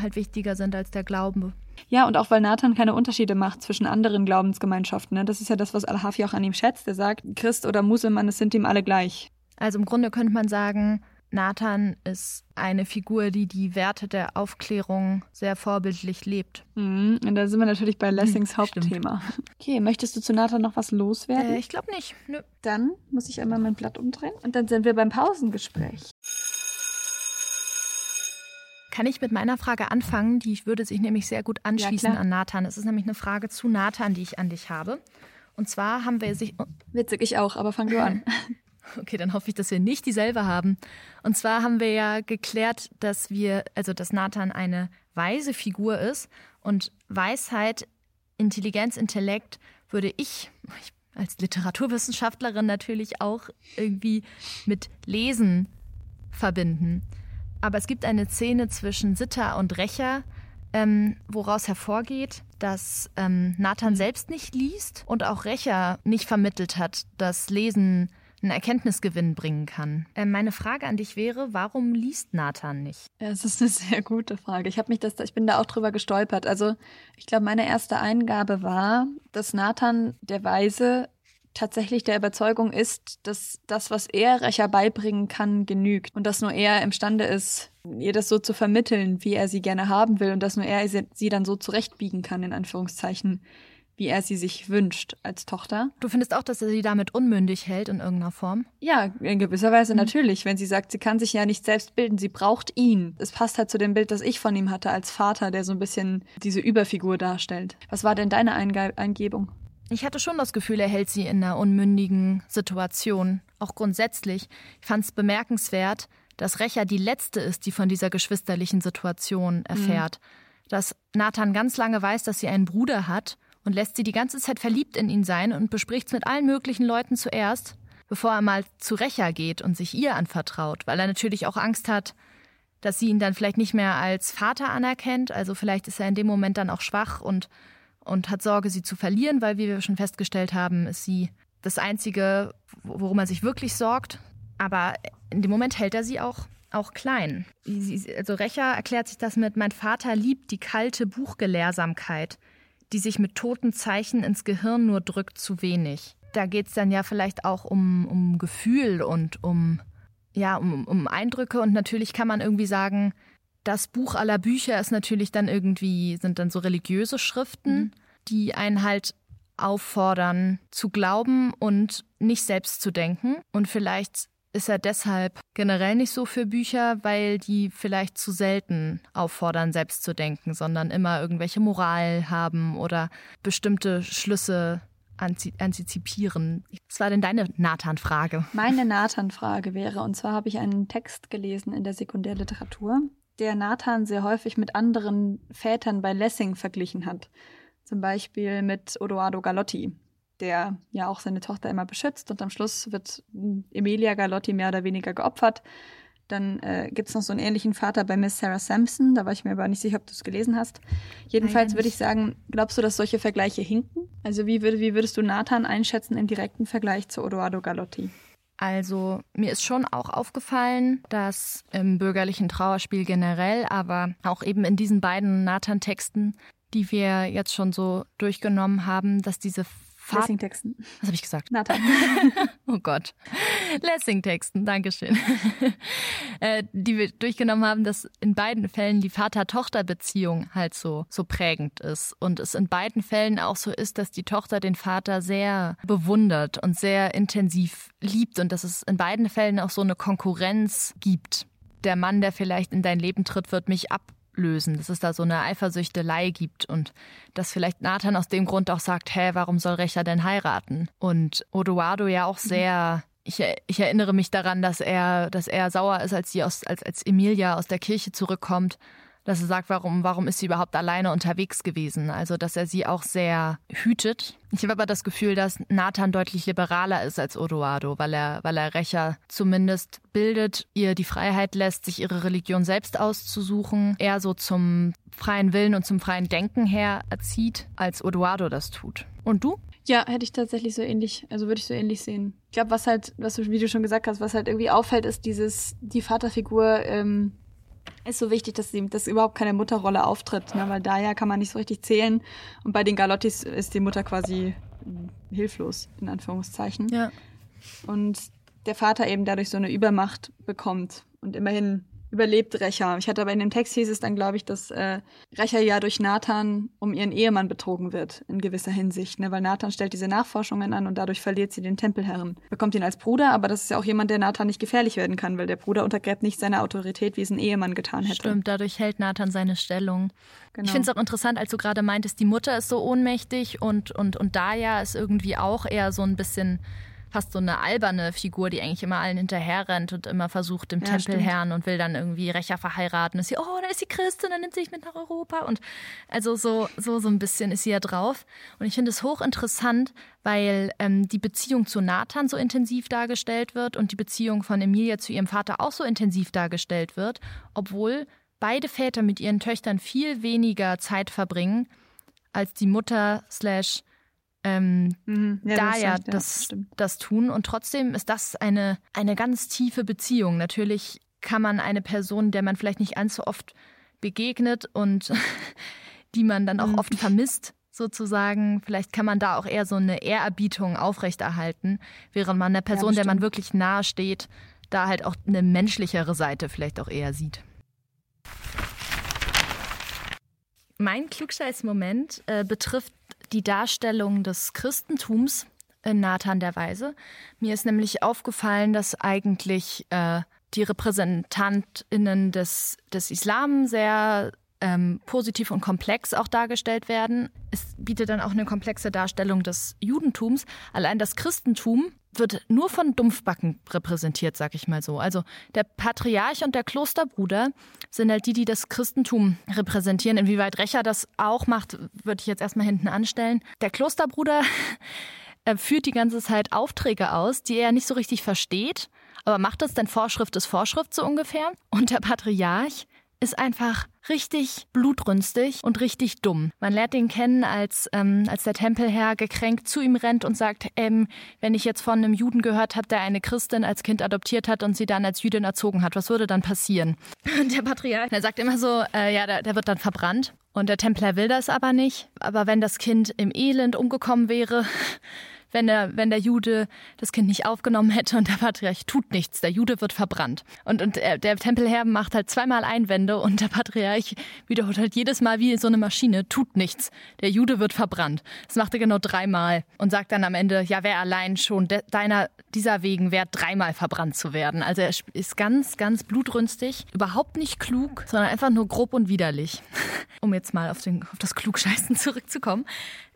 halt wichtiger sind als der Glaube. Ja, und auch weil Nathan keine Unterschiede macht zwischen anderen Glaubensgemeinschaften. Ne? Das ist ja das, was Al-Hafi auch an ihm schätzt. Er sagt, Christ oder Muselmann, es sind ihm alle gleich. Also im Grunde könnte man sagen, Nathan ist eine Figur, die die Werte der Aufklärung sehr vorbildlich lebt. Mhm, und da sind wir natürlich bei Lessings Hauptthema. Okay, möchtest du zu Nathan noch was loswerden? Äh, ich glaube nicht. Nö. Dann muss ich einmal mein Blatt umdrehen und dann sind wir beim Pausengespräch. Kann ich mit meiner Frage anfangen? Die würde sich nämlich sehr gut anschließen ja, an Nathan. Es ist nämlich eine Frage zu Nathan, die ich an dich habe. Und zwar haben wir sich. Witzig, ich auch, aber fang du an. <laughs> Okay, dann hoffe ich, dass wir nicht dieselbe haben. Und zwar haben wir ja geklärt, dass wir, also dass Nathan eine weise Figur ist und Weisheit, Intelligenz, Intellekt würde ich, ich als Literaturwissenschaftlerin natürlich auch irgendwie mit Lesen verbinden. Aber es gibt eine Szene zwischen Sitter und Rächer, ähm, woraus hervorgeht, dass ähm, Nathan selbst nicht liest und auch Rächer nicht vermittelt hat, dass Lesen einen Erkenntnisgewinn bringen kann. Äh, meine Frage an dich wäre, warum liest Nathan nicht? Ja, das ist eine <laughs> sehr gute Frage. Ich habe mich das, ich bin da auch drüber gestolpert. Also ich glaube, meine erste Eingabe war, dass Nathan der Weise tatsächlich der Überzeugung ist, dass das, was er Recher beibringen kann, genügt und dass nur er imstande ist, ihr das so zu vermitteln, wie er sie gerne haben will und dass nur er sie dann so zurechtbiegen kann, in Anführungszeichen, wie er sie sich wünscht als Tochter. Du findest auch, dass er sie damit unmündig hält in irgendeiner Form? Ja, in gewisser Weise mhm. natürlich. Wenn sie sagt, sie kann sich ja nicht selbst bilden, sie braucht ihn. Es passt halt zu dem Bild, das ich von ihm hatte als Vater, der so ein bisschen diese Überfigur darstellt. Was war denn deine Einge Eingebung? Ich hatte schon das Gefühl, er hält sie in einer unmündigen Situation. Auch grundsätzlich. Ich fand es bemerkenswert, dass Recha die Letzte ist, die von dieser geschwisterlichen Situation erfährt. Mhm. Dass Nathan ganz lange weiß, dass sie einen Bruder hat und lässt sie die ganze Zeit verliebt in ihn sein und bespricht es mit allen möglichen Leuten zuerst, bevor er mal zu Recher geht und sich ihr anvertraut, weil er natürlich auch Angst hat, dass sie ihn dann vielleicht nicht mehr als Vater anerkennt, also vielleicht ist er in dem Moment dann auch schwach und, und hat Sorge, sie zu verlieren, weil wie wir schon festgestellt haben, ist sie das Einzige, worum er sich wirklich sorgt. Aber in dem Moment hält er sie auch auch klein. Also Recher erklärt sich das mit, mein Vater liebt die kalte Buchgelehrsamkeit die sich mit toten Zeichen ins Gehirn nur drückt, zu wenig. da geht es dann ja vielleicht auch um, um Gefühl und um, ja, um, um Eindrücke. Und natürlich kann man irgendwie sagen, das Buch aller Bücher ist natürlich dann irgendwie, sind dann so religiöse Schriften, mhm. die einen halt auffordern zu glauben und nicht selbst zu denken. Und vielleicht ist er deshalb generell nicht so für Bücher, weil die vielleicht zu selten auffordern, selbst zu denken, sondern immer irgendwelche Moral haben oder bestimmte Schlüsse antizipieren. Was war denn deine Nathan-Frage? Meine Nathan-Frage wäre, und zwar habe ich einen Text gelesen in der Sekundärliteratur, der Nathan sehr häufig mit anderen Vätern bei Lessing verglichen hat. Zum Beispiel mit Odoardo Galotti, der ja auch seine Tochter immer beschützt und am Schluss wird Emilia Galotti mehr oder weniger geopfert. Dann äh, gibt es noch so einen ähnlichen Vater bei Miss Sarah Sampson, da war ich mir aber nicht sicher, ob du es gelesen hast. Jedenfalls würde ich sagen, glaubst du, dass solche Vergleiche hinken? Also wie, würd, wie würdest du Nathan einschätzen im direkten Vergleich zu Odoardo Galotti? Also mir ist schon auch aufgefallen, dass im bürgerlichen Trauerspiel generell, aber auch eben in diesen beiden Nathan-Texten, die wir jetzt schon so durchgenommen haben, dass diese Lessing-Texten. Was habe ich gesagt? Nathan. <laughs> oh Gott. Lessing-Texten, Dankeschön. <laughs> äh, die wir durchgenommen haben, dass in beiden Fällen die Vater-Tochter-Beziehung halt so, so prägend ist. Und es in beiden Fällen auch so ist, dass die Tochter den Vater sehr bewundert und sehr intensiv liebt und dass es in beiden Fällen auch so eine Konkurrenz gibt. Der Mann, der vielleicht in dein Leben tritt, wird mich ab lösen, dass es da so eine Eifersüchtelei gibt und dass vielleicht Nathan aus dem Grund auch sagt, hä, warum soll Recher denn heiraten? Und Odoardo ja auch sehr ich, ich, erinnere mich daran, dass er, dass er sauer ist, als sie aus, als, als Emilia aus der Kirche zurückkommt dass er sagt, warum, warum ist sie überhaupt alleine unterwegs gewesen? Also, dass er sie auch sehr hütet. Ich habe aber das Gefühl, dass Nathan deutlich liberaler ist als Odoardo, weil er, weil er Rächer zumindest bildet, ihr die Freiheit lässt, sich ihre Religion selbst auszusuchen, eher so zum freien Willen und zum freien Denken her erzieht, als Odoardo das tut. Und du? Ja, hätte ich tatsächlich so ähnlich, also würde ich so ähnlich sehen. Ich glaube, was halt, was du, wie du schon gesagt hast, was halt irgendwie auffällt, ist dieses, die Vaterfigur ähm, ist so wichtig, dass, sie, dass überhaupt keine Mutterrolle auftritt, ne? weil daher kann man nicht so richtig zählen. Und bei den Galottis ist die Mutter quasi hilflos, in Anführungszeichen. Ja. Und der Vater eben dadurch so eine Übermacht bekommt und immerhin überlebt Recher. Ich hatte aber in dem Text hieß es dann, glaube ich, dass äh, Recher ja durch Nathan um ihren Ehemann betrogen wird, in gewisser Hinsicht, ne? weil Nathan stellt diese Nachforschungen an und dadurch verliert sie den Tempelherren. Bekommt ihn als Bruder, aber das ist ja auch jemand, der Nathan nicht gefährlich werden kann, weil der Bruder untergräbt nicht seine Autorität, wie es ein Ehemann getan hätte. Stimmt, dadurch hält Nathan seine Stellung. Genau. Ich finde es auch interessant, als du gerade meintest, die Mutter ist so ohnmächtig und, und, und Daya ist irgendwie auch eher so ein bisschen fast so eine alberne Figur, die eigentlich immer allen hinterher rennt und immer versucht, dem ja, Tempelherrn und will dann irgendwie Rächer verheiraten. Ist sie, oh, da ist sie Christin, dann nimmt sie sich mit nach Europa. Und also so, so, so ein bisschen ist sie ja drauf. Und ich finde es hochinteressant, weil ähm, die Beziehung zu Nathan so intensiv dargestellt wird und die Beziehung von Emilia zu ihrem Vater auch so intensiv dargestellt wird, obwohl beide Väter mit ihren Töchtern viel weniger Zeit verbringen als die Mutter slash ähm, mhm. ja, da ja das, das, das tun. Und trotzdem ist das eine, eine ganz tiefe Beziehung. Natürlich kann man eine Person, der man vielleicht nicht allzu oft begegnet und <laughs> die man dann auch mhm. oft vermisst, sozusagen, vielleicht kann man da auch eher so eine Ehrerbietung aufrechterhalten, während man einer Person, ja, der man wirklich nahe steht, da halt auch eine menschlichere Seite vielleicht auch eher sieht. Mein Klugscheiß-Moment äh, betrifft die Darstellung des Christentums in Nathan der Weise. Mir ist nämlich aufgefallen, dass eigentlich äh, die RepräsentantInnen des, des Islam sehr ähm, positiv und komplex auch dargestellt werden. Es bietet dann auch eine komplexe Darstellung des Judentums. Allein das Christentum wird nur von Dumpfbacken repräsentiert, sag ich mal so. Also der Patriarch und der Klosterbruder sind halt die, die das Christentum repräsentieren. Inwieweit Recher das auch macht, würde ich jetzt erstmal hinten anstellen. Der Klosterbruder <laughs> führt die ganze Zeit Aufträge aus, die er nicht so richtig versteht. Aber macht das denn Vorschrift ist Vorschrift so ungefähr? Und der Patriarch ist einfach richtig blutrünstig und richtig dumm. Man lernt ihn kennen, als, ähm, als der Tempelherr gekränkt zu ihm rennt und sagt, ähm, wenn ich jetzt von einem Juden gehört habe, der eine Christin als Kind adoptiert hat und sie dann als Jüdin erzogen hat, was würde dann passieren? Und <laughs> der Patriarch, der sagt immer so, äh, ja, der, der wird dann verbrannt. Und der Tempelherr will das aber nicht. Aber wenn das Kind im Elend umgekommen wäre, wenn der, wenn der Jude das Kind nicht aufgenommen hätte und der Patriarch tut nichts, der Jude wird verbrannt. Und, und der, der Tempelherr macht halt zweimal Einwände und der Patriarch wiederholt halt jedes Mal wie so eine Maschine, tut nichts, der Jude wird verbrannt. Das macht er genau dreimal und sagt dann am Ende, ja, wer allein schon de deiner, dieser wegen wert, dreimal verbrannt zu werden. Also er ist ganz, ganz blutrünstig, überhaupt nicht klug, sondern einfach nur grob und widerlich. <laughs> um jetzt mal auf, den, auf das Klugscheißen zurückzukommen,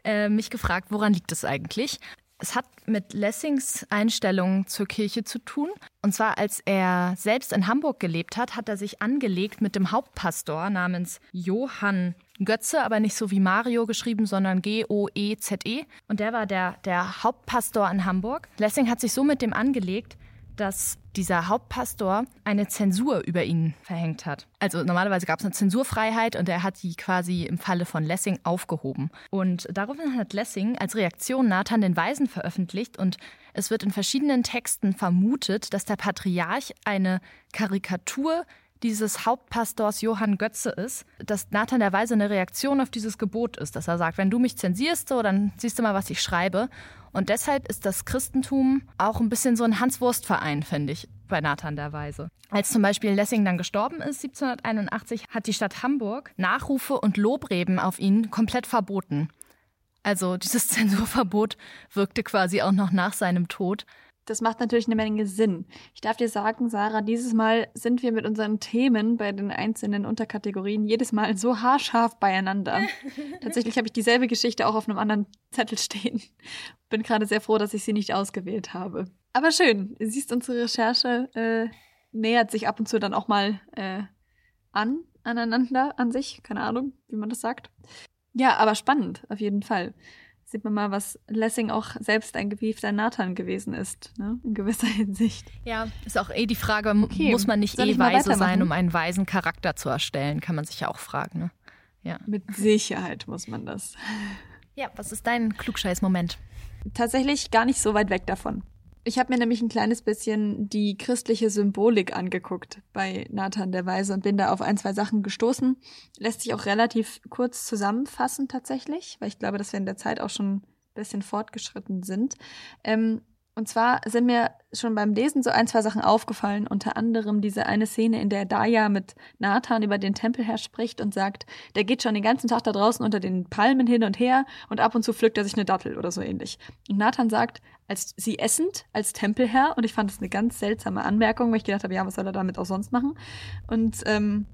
äh, mich gefragt, woran liegt es eigentlich? Es hat mit Lessings Einstellung zur Kirche zu tun. Und zwar, als er selbst in Hamburg gelebt hat, hat er sich angelegt mit dem Hauptpastor namens Johann Götze, aber nicht so wie Mario geschrieben, sondern G-O-E-Z-E. -E. Und der war der, der Hauptpastor in Hamburg. Lessing hat sich so mit dem angelegt, dass dieser Hauptpastor eine Zensur über ihn verhängt hat. Also normalerweise gab es eine Zensurfreiheit und er hat sie quasi im Falle von Lessing aufgehoben. Und daraufhin hat Lessing als Reaktion Nathan den Weisen veröffentlicht und es wird in verschiedenen Texten vermutet, dass der Patriarch eine Karikatur dieses Hauptpastors Johann Götze ist, dass Nathan der Weise eine Reaktion auf dieses Gebot ist, dass er sagt, wenn du mich zensierst, so, dann siehst du mal, was ich schreibe. Und deshalb ist das Christentum auch ein bisschen so ein Hans-Wurst-Verein, finde ich, bei Nathan der Weise. Als zum Beispiel Lessing dann gestorben ist, 1781, hat die Stadt Hamburg Nachrufe und Lobreben auf ihn komplett verboten. Also dieses <laughs> Zensurverbot wirkte quasi auch noch nach seinem Tod das macht natürlich eine Menge Sinn. Ich darf dir sagen, Sarah, dieses Mal sind wir mit unseren Themen bei den einzelnen Unterkategorien jedes Mal so haarscharf beieinander. <laughs> Tatsächlich habe ich dieselbe Geschichte auch auf einem anderen Zettel stehen. Bin gerade sehr froh, dass ich sie nicht ausgewählt habe. Aber schön, siehst unsere Recherche äh, nähert sich ab und zu dann auch mal äh, an, aneinander, an sich. Keine Ahnung, wie man das sagt. Ja, aber spannend, auf jeden Fall sieht man mal, was Lessing auch selbst ein gewiefter Nathan gewesen ist, ne? in gewisser <laughs> Hinsicht. Ja, ist auch eh die Frage, okay. muss man nicht Soll eh weise sein, um einen weisen Charakter zu erstellen, kann man sich ja auch fragen. Ne? Ja. Mit Sicherheit muss man das. Ja, was ist dein Klugscheiß-Moment? Tatsächlich gar nicht so weit weg davon. Ich habe mir nämlich ein kleines bisschen die christliche Symbolik angeguckt bei Nathan der Weise und bin da auf ein, zwei Sachen gestoßen. Lässt sich auch relativ kurz zusammenfassen tatsächlich, weil ich glaube, dass wir in der Zeit auch schon ein bisschen fortgeschritten sind. Ähm, und zwar sind mir schon beim Lesen so ein, zwei Sachen aufgefallen, unter anderem diese eine Szene, in der Daya mit Nathan über den Tempelherr spricht und sagt, der geht schon den ganzen Tag da draußen unter den Palmen hin und her und ab und zu pflückt er sich eine Dattel oder so ähnlich. Und Nathan sagt, als sie essend, als Tempelherr, und ich fand das eine ganz seltsame Anmerkung, weil ich gedacht habe, ja, was soll er damit auch sonst machen? Und ähm,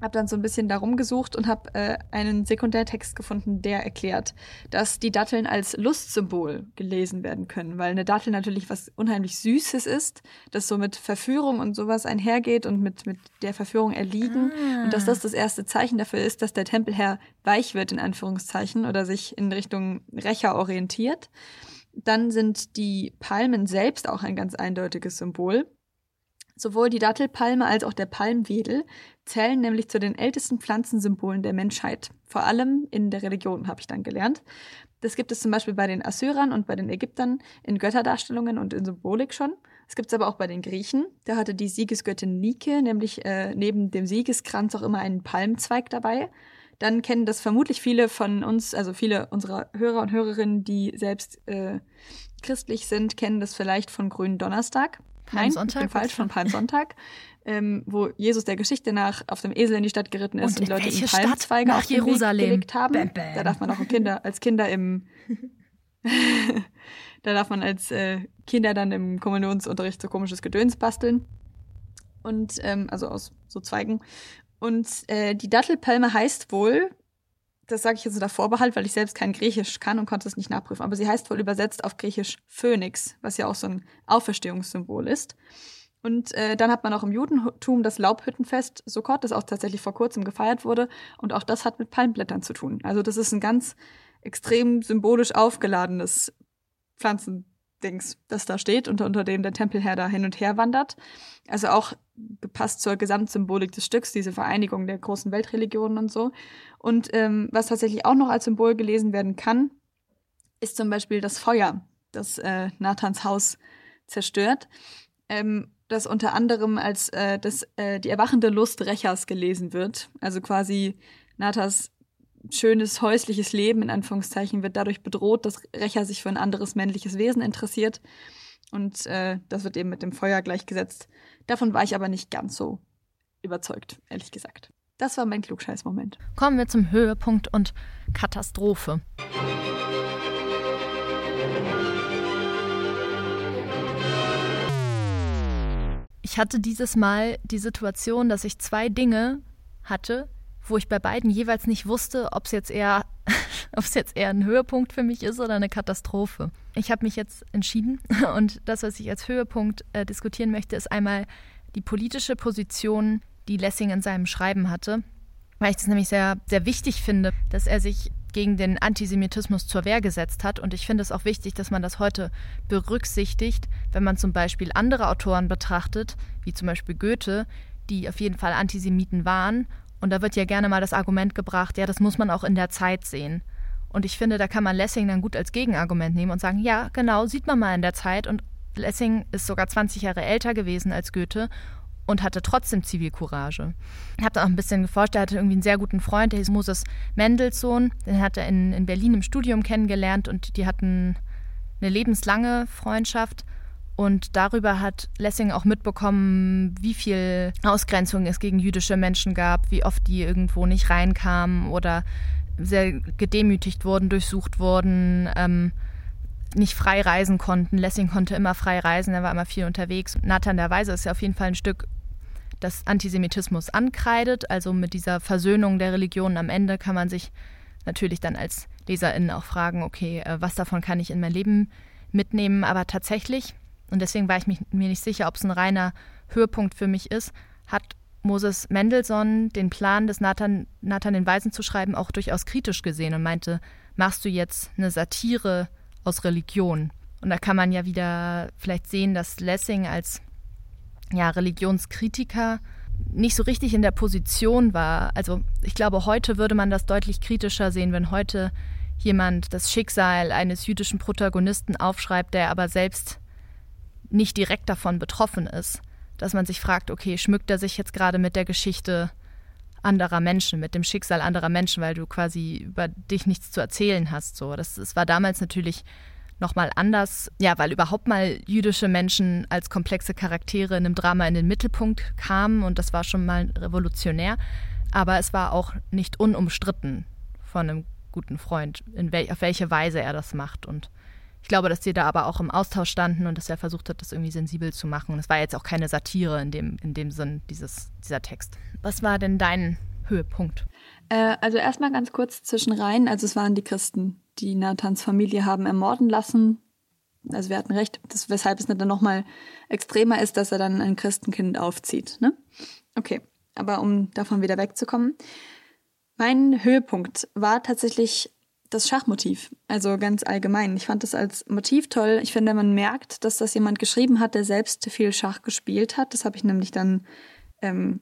habe dann so ein bisschen darum gesucht und habe äh, einen Sekundärtext gefunden, der erklärt, dass die Datteln als Lustsymbol gelesen werden können, weil eine Dattel natürlich was unheimlich Süßes ist, das so mit Verführung und sowas einhergeht und mit, mit der Verführung erliegen ah. und dass das das erste Zeichen dafür ist, dass der Tempelherr weich wird, in Anführungszeichen, oder sich in Richtung Rächer orientiert. Dann sind die Palmen selbst auch ein ganz eindeutiges Symbol. Sowohl die Dattelpalme als auch der Palmwedel zählen nämlich zu den ältesten Pflanzensymbolen der Menschheit. Vor allem in der Religion, habe ich dann gelernt. Das gibt es zum Beispiel bei den Assyrern und bei den Ägyptern in Götterdarstellungen und in Symbolik schon. Es gibt es aber auch bei den Griechen. Da hatte die Siegesgöttin Nike nämlich äh, neben dem Siegeskranz auch immer einen Palmzweig dabei. Dann kennen das vermutlich viele von uns, also viele unserer Hörer und Hörerinnen, die selbst äh, christlich sind, kennen das vielleicht von Grünen Donnerstag. Palmsonntag? Nein, falsch, von Palmsonntag. ähm, wo Jesus der Geschichte nach auf dem Esel in die Stadt geritten ist und, und Leute ihm Palmzweige auf Jerusalem gelegt haben. Bam, bam. Da darf man auch Kinder, als Kinder im <laughs> da darf man als äh, Kinder dann im Kommunionsunterricht so komisches Gedöns basteln. Und ähm, also aus so Zweigen. Und äh, die Dattelpalme heißt wohl, das sage ich jetzt unter Vorbehalt, weil ich selbst kein Griechisch kann und konnte es nicht nachprüfen, aber sie heißt wohl übersetzt auf Griechisch Phönix, was ja auch so ein Auferstehungssymbol ist. Und äh, dann hat man auch im Judentum das Laubhüttenfest Sukkot, das auch tatsächlich vor kurzem gefeiert wurde. Und auch das hat mit Palmblättern zu tun. Also das ist ein ganz extrem symbolisch aufgeladenes Pflanzendings, das da steht und unter dem der Tempelherr da hin und her wandert. Also auch gepasst zur Gesamtsymbolik des Stücks, diese Vereinigung der großen Weltreligionen und so. Und ähm, was tatsächlich auch noch als Symbol gelesen werden kann, ist zum Beispiel das Feuer, das äh, Nathans Haus zerstört. Ähm, das unter anderem als äh, das, äh, die erwachende Lust Rächers gelesen wird. Also quasi Nathas schönes häusliches Leben in Anführungszeichen wird dadurch bedroht, dass Rächer sich für ein anderes männliches Wesen interessiert. Und äh, das wird eben mit dem Feuer gleichgesetzt. Davon war ich aber nicht ganz so überzeugt, ehrlich gesagt. Das war mein Klugscheiß-Moment. Kommen wir zum Höhepunkt und Katastrophe. Ich hatte dieses Mal die Situation, dass ich zwei Dinge hatte, wo ich bei beiden jeweils nicht wusste, ob es jetzt eher, <laughs> ob es jetzt eher ein Höhepunkt für mich ist oder eine Katastrophe. Ich habe mich jetzt entschieden <laughs> und das, was ich als Höhepunkt äh, diskutieren möchte, ist einmal die politische Position, die Lessing in seinem Schreiben hatte, weil ich das nämlich sehr, sehr wichtig finde, dass er sich gegen den Antisemitismus zur Wehr gesetzt hat. Und ich finde es auch wichtig, dass man das heute berücksichtigt, wenn man zum Beispiel andere Autoren betrachtet, wie zum Beispiel Goethe, die auf jeden Fall Antisemiten waren und da wird ja gerne mal das Argument gebracht, ja, das muss man auch in der Zeit sehen. Und ich finde, da kann man Lessing dann gut als Gegenargument nehmen und sagen, ja, genau, sieht man mal in der Zeit. Und Lessing ist sogar 20 Jahre älter gewesen als Goethe und hatte trotzdem Zivilcourage. Ich habe da auch ein bisschen geforscht, er hatte irgendwie einen sehr guten Freund, der hieß Moses Mendelssohn, den hat er in, in Berlin im Studium kennengelernt und die hatten eine lebenslange Freundschaft. Und darüber hat Lessing auch mitbekommen, wie viel Ausgrenzung es gegen jüdische Menschen gab, wie oft die irgendwo nicht reinkamen oder sehr gedemütigt wurden, durchsucht wurden, ähm, nicht frei reisen konnten. Lessing konnte immer frei reisen, er war immer viel unterwegs. Nathan der Weise ist ja auf jeden Fall ein Stück, das Antisemitismus ankreidet. Also mit dieser Versöhnung der Religionen am Ende kann man sich natürlich dann als Leserin auch fragen, okay, äh, was davon kann ich in mein Leben mitnehmen? Aber tatsächlich und deswegen war ich mich, mir nicht sicher, ob es ein reiner Höhepunkt für mich ist, hat Moses Mendelssohn den Plan des Nathan, Nathan den Weisen zu schreiben auch durchaus kritisch gesehen und meinte, machst du jetzt eine Satire aus Religion? Und da kann man ja wieder vielleicht sehen, dass Lessing als ja, Religionskritiker nicht so richtig in der Position war. Also ich glaube, heute würde man das deutlich kritischer sehen, wenn heute jemand das Schicksal eines jüdischen Protagonisten aufschreibt, der aber selbst nicht direkt davon betroffen ist, dass man sich fragt, okay, schmückt er sich jetzt gerade mit der Geschichte anderer Menschen, mit dem Schicksal anderer Menschen, weil du quasi über dich nichts zu erzählen hast. So, das, das war damals natürlich nochmal anders, ja, weil überhaupt mal jüdische Menschen als komplexe Charaktere in einem Drama in den Mittelpunkt kamen und das war schon mal revolutionär. Aber es war auch nicht unumstritten von einem guten Freund, wel auf welche Weise er das macht und ich glaube, dass die da aber auch im Austausch standen und dass er versucht hat, das irgendwie sensibel zu machen. Und es war jetzt auch keine Satire in dem, in dem Sinn, dieses, dieser Text. Was war denn dein Höhepunkt? Äh, also erstmal ganz kurz zwischen rein. Also es waren die Christen, die Nathans Familie haben ermorden lassen. Also wir hatten recht, das, weshalb es dann nochmal extremer ist, dass er dann ein Christenkind aufzieht. Ne? Okay, aber um davon wieder wegzukommen. Mein Höhepunkt war tatsächlich das Schachmotiv. Also ganz allgemein. Ich fand das als Motiv toll. Ich finde, man merkt, dass das jemand geschrieben hat, der selbst viel Schach gespielt hat. Das habe ich nämlich dann, ähm,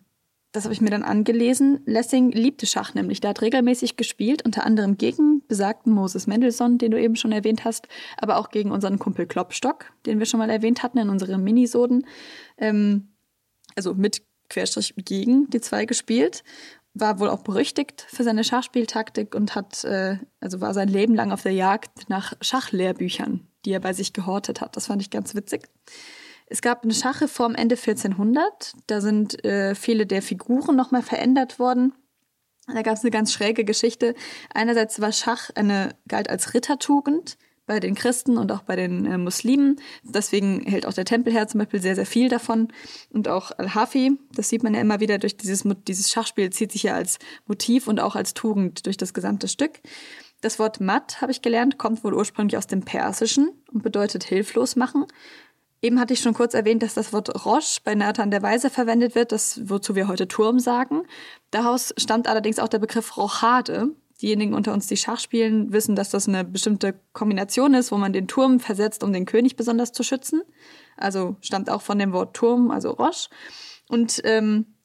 das habe ich mir dann angelesen. Lessing liebte Schach nämlich. Der hat regelmäßig gespielt, unter anderem gegen besagten Moses Mendelssohn, den du eben schon erwähnt hast, aber auch gegen unseren Kumpel Klopstock, den wir schon mal erwähnt hatten in unseren Minisoden. Ähm, also mit Querstrich gegen die zwei gespielt war wohl auch berüchtigt für seine Schachspieltaktik und hat, äh, also war sein Leben lang auf der Jagd nach Schachlehrbüchern, die er bei sich gehortet hat. Das fand ich ganz witzig. Es gab eine Schachreform Ende 1400. Da sind äh, viele der Figuren nochmal verändert worden. Da gab es eine ganz schräge Geschichte. Einerseits war Schach eine galt als Rittertugend bei den Christen und auch bei den äh, Muslimen. Deswegen hält auch der Tempelherr zum Beispiel sehr, sehr viel davon. Und auch Al-Hafi, das sieht man ja immer wieder durch dieses, dieses Schachspiel, zieht sich ja als Motiv und auch als Tugend durch das gesamte Stück. Das Wort Mat, habe ich gelernt, kommt wohl ursprünglich aus dem Persischen und bedeutet hilflos machen. Eben hatte ich schon kurz erwähnt, dass das Wort Roche bei Nathan der Weise verwendet wird, das, wozu wir heute Turm sagen. Daraus stammt allerdings auch der Begriff Rochade, diejenigen unter uns, die Schach spielen, wissen, dass das eine bestimmte Kombination ist, wo man den Turm versetzt, um den König besonders zu schützen. Also stammt auch von dem Wort Turm, also Roche. Und ähm,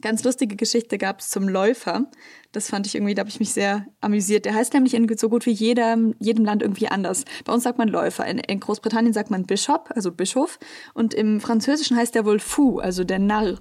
Ganz lustige Geschichte gab es zum Läufer. Das fand ich irgendwie, da habe ich mich sehr amüsiert. Der heißt nämlich in so gut wie jedem, jedem Land irgendwie anders. Bei uns sagt man Läufer. In, in Großbritannien sagt man Bishop, also Bischof. Und im Französischen heißt der wohl Fou, also der Narr.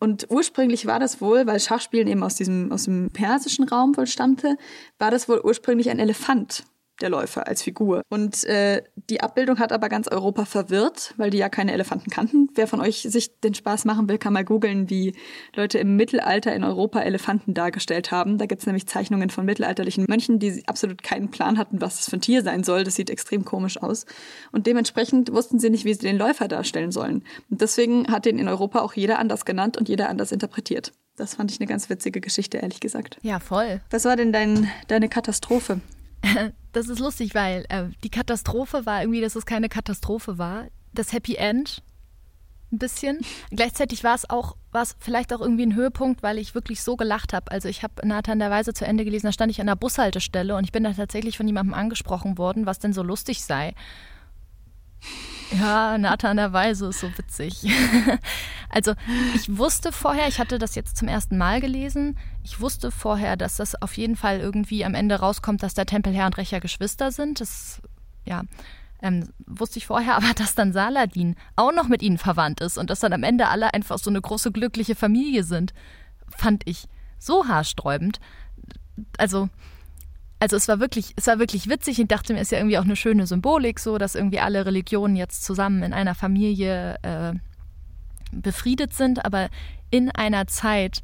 Und ursprünglich war das wohl, weil Schachspielen eben aus diesem, aus dem persischen Raum wohl stammte, war das wohl ursprünglich ein Elefant der Läufer als Figur. Und äh, die Abbildung hat aber ganz Europa verwirrt, weil die ja keine Elefanten kannten. Wer von euch sich den Spaß machen will, kann mal googeln, wie Leute im Mittelalter in Europa Elefanten dargestellt haben. Da gibt's nämlich Zeichnungen von mittelalterlichen Mönchen, die absolut keinen Plan hatten, was das für ein Tier sein soll. Das sieht extrem komisch aus. Und dementsprechend wussten sie nicht, wie sie den Läufer darstellen sollen. Und deswegen hat den in Europa auch jeder anders genannt und jeder anders interpretiert. Das fand ich eine ganz witzige Geschichte, ehrlich gesagt. Ja, voll. Was war denn dein, deine Katastrophe? <laughs> Das ist lustig, weil äh, die Katastrophe war irgendwie, dass es keine Katastrophe war. Das Happy End ein bisschen. <laughs> Gleichzeitig war es auch, war es vielleicht auch irgendwie ein Höhepunkt, weil ich wirklich so gelacht habe. Also ich habe Nathan der Weise zu Ende gelesen, da stand ich an der Bushaltestelle und ich bin da tatsächlich von jemandem angesprochen worden, was denn so lustig sei. Ja, Nathan der Weise ist so witzig. <laughs> also ich wusste vorher, ich hatte das jetzt zum ersten Mal gelesen, ich wusste vorher, dass das auf jeden Fall irgendwie am Ende rauskommt, dass der Tempelherr und Rächer Geschwister sind. Das, ja, ähm, wusste ich vorher, <laughs> aber dass dann Saladin auch noch mit ihnen verwandt ist und dass dann am Ende alle einfach so eine große glückliche Familie sind, fand ich so haarsträubend. Also also es war wirklich, es war wirklich witzig. Ich dachte mir, ist ja irgendwie auch eine schöne Symbolik, so dass irgendwie alle Religionen jetzt zusammen in einer Familie äh, befriedet sind, aber in einer Zeit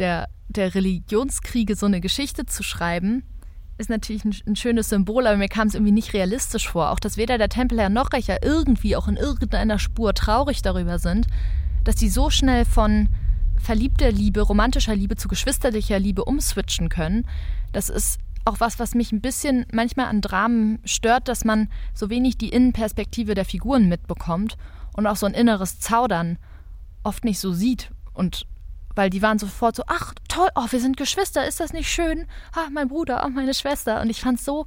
der, der Religionskriege so eine Geschichte zu schreiben, ist natürlich ein, ein schönes Symbol, aber mir kam es irgendwie nicht realistisch vor. Auch dass weder der Tempelherr noch Rächer irgendwie auch in irgendeiner Spur traurig darüber sind, dass die so schnell von verliebter Liebe, romantischer Liebe zu geschwisterlicher Liebe umswitchen können. Das ist auch was, was mich ein bisschen manchmal an Dramen stört, dass man so wenig die Innenperspektive der Figuren mitbekommt und auch so ein inneres Zaudern oft nicht so sieht. Und weil die waren sofort so, ach toll, oh, wir sind Geschwister, ist das nicht schön? Ah, mein Bruder, oh, meine Schwester. Und ich fand es so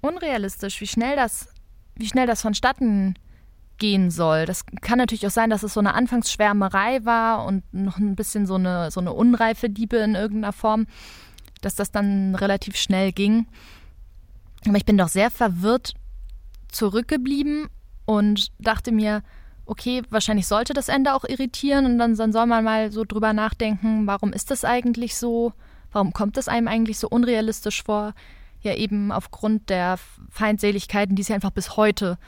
unrealistisch, wie schnell das, wie schnell das vonstatten gehen soll. Das kann natürlich auch sein, dass es so eine Anfangsschwärmerei war und noch ein bisschen so eine, so eine unreife Liebe in irgendeiner Form dass das dann relativ schnell ging. Aber ich bin doch sehr verwirrt zurückgeblieben und dachte mir, okay, wahrscheinlich sollte das Ende auch irritieren und dann, dann soll man mal so drüber nachdenken, warum ist das eigentlich so? Warum kommt es einem eigentlich so unrealistisch vor? Ja, eben aufgrund der Feindseligkeiten, die es ja einfach bis heute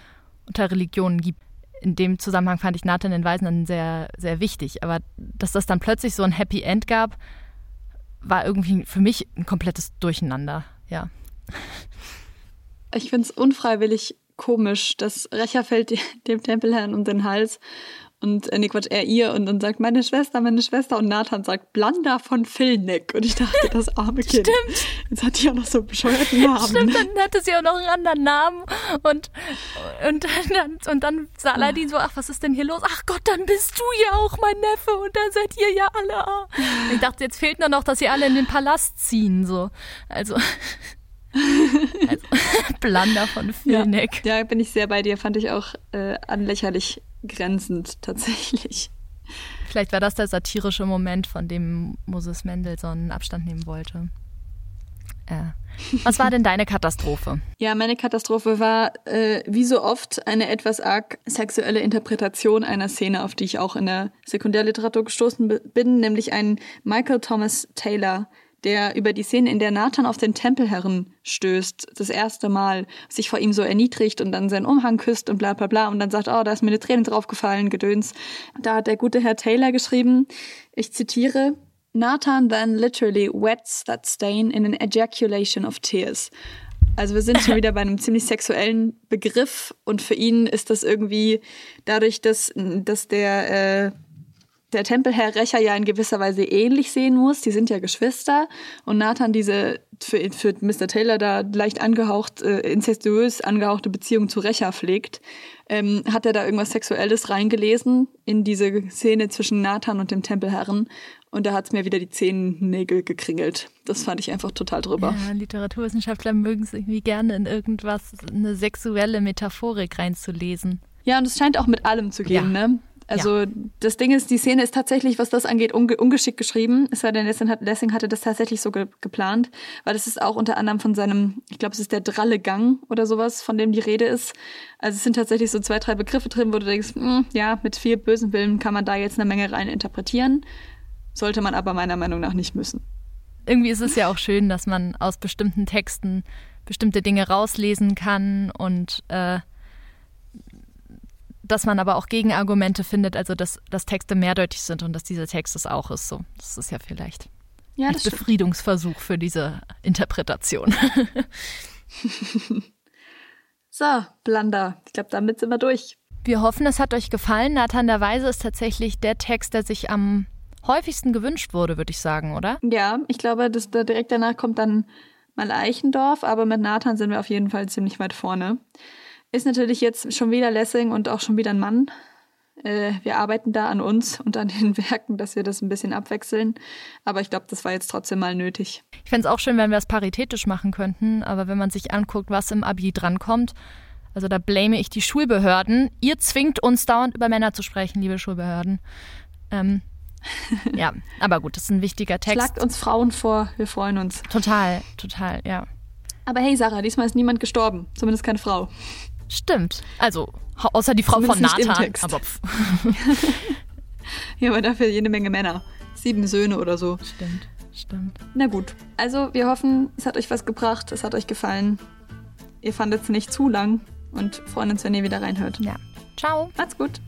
unter Religionen gibt. In dem Zusammenhang fand ich Nathan den Weisen dann sehr, sehr wichtig. Aber dass das dann plötzlich so ein Happy End gab, war irgendwie für mich ein komplettes Durcheinander, ja. Ich finde es unfreiwillig komisch, dass Rächer fällt <laughs> dem Tempelherrn um den Hals und äh, nee, Quatsch, er ihr und dann sagt meine Schwester, meine Schwester und Nathan sagt Blanda von Filneck und ich dachte, das arme Kind. Stimmt. Jetzt hat die auch noch so bescheuerte Namen. Stimmt, dann hatte sie auch noch einen anderen Namen und und dann, und dann Saladin so, ach, was ist denn hier los? Ach Gott, dann bist du ja auch mein Neffe und dann seid ihr ja alle. Ich dachte, jetzt fehlt nur noch, dass sie alle in den Palast ziehen, so. Also <laughs> also, <laughs> Blanda von Filneck. Ja, ja, bin ich sehr bei dir. Fand ich auch äh, anlächerlich grenzend tatsächlich. Vielleicht war das der satirische Moment, von dem Moses Mendelssohn Abstand nehmen wollte. Äh. Was war denn deine Katastrophe? Ja, meine Katastrophe war äh, wie so oft eine etwas arg sexuelle Interpretation einer Szene, auf die ich auch in der Sekundärliteratur gestoßen bin, nämlich ein Michael Thomas Taylor der über die Szene, in der Nathan auf den Tempelherren stößt, das erste Mal, sich vor ihm so erniedrigt und dann seinen Umhang küsst und bla bla bla und dann sagt, oh, da ist mir eine Träne draufgefallen, Gedöns. Da hat der gute Herr Taylor geschrieben, ich zitiere, Nathan then literally wets that stain in an ejaculation of tears. Also wir sind schon <laughs> wieder bei einem ziemlich sexuellen Begriff und für ihn ist das irgendwie dadurch, dass, dass der äh, der Tempelherr Rächer ja in gewisser Weise ähnlich sehen muss. Die sind ja Geschwister und Nathan diese für, für Mr. Taylor da leicht angehaucht, äh, incestuös angehauchte Beziehung zu Rächer pflegt. Ähm, hat er da irgendwas Sexuelles reingelesen in diese Szene zwischen Nathan und dem Tempelherren und da hat es mir wieder die Zehennägel gekringelt. Das fand ich einfach total drüber. Ja, Literaturwissenschaftler mögen es irgendwie gerne in irgendwas, eine sexuelle Metaphorik reinzulesen. Ja, und es scheint auch mit allem zu gehen, ja. ne? Also ja. das Ding ist, die Szene ist tatsächlich, was das angeht, unge ungeschickt geschrieben. Es sei denn, Lessing, hat, Lessing hatte das tatsächlich so ge geplant, weil das ist auch unter anderem von seinem, ich glaube, es ist der dralle Gang oder sowas, von dem die Rede ist. Also es sind tatsächlich so zwei, drei Begriffe drin, wo du denkst, mh, hm, ja, mit viel bösen Willen kann man da jetzt eine Menge rein interpretieren. Sollte man aber meiner Meinung nach nicht müssen. Irgendwie ist es ja auch schön, dass man aus bestimmten Texten bestimmte Dinge rauslesen kann und äh, dass man aber auch Gegenargumente findet, also dass, dass Texte mehrdeutig sind und dass dieser Text es auch ist. So, das ist ja vielleicht ja, ein Befriedungsversuch für diese Interpretation. <laughs> so, Blanda. Ich glaube, damit sind wir durch. Wir hoffen, es hat euch gefallen. Nathan der Weise ist tatsächlich der Text, der sich am häufigsten gewünscht wurde, würde ich sagen, oder? Ja, ich glaube, dass da direkt danach kommt dann mal Eichendorf, aber mit Nathan sind wir auf jeden Fall ziemlich weit vorne. Ist natürlich jetzt schon wieder Lessing und auch schon wieder ein Mann. Äh, wir arbeiten da an uns und an den <laughs> Werken, dass wir das ein bisschen abwechseln. Aber ich glaube, das war jetzt trotzdem mal nötig. Ich fände es auch schön, wenn wir es paritätisch machen könnten. Aber wenn man sich anguckt, was im Abi drankommt, also da blame ich die Schulbehörden. Ihr zwingt uns dauernd über Männer zu sprechen, liebe Schulbehörden. Ähm, <laughs> ja, aber gut, das ist ein wichtiger Text. Schlagt uns Frauen vor, wir freuen uns. Total, total, ja. Aber hey, Sarah, diesmal ist niemand gestorben. Zumindest keine Frau. Stimmt. Also, außer die Frau Zumindest von Nathan. Aber <laughs> ja, aber dafür jede Menge Männer. Sieben Söhne oder so. Stimmt, stimmt. Na gut. Also, wir hoffen, es hat euch was gebracht, es hat euch gefallen. Ihr fandet es nicht zu lang und freuen uns, wenn ihr wieder reinhört. Ja. Ciao. Macht's gut.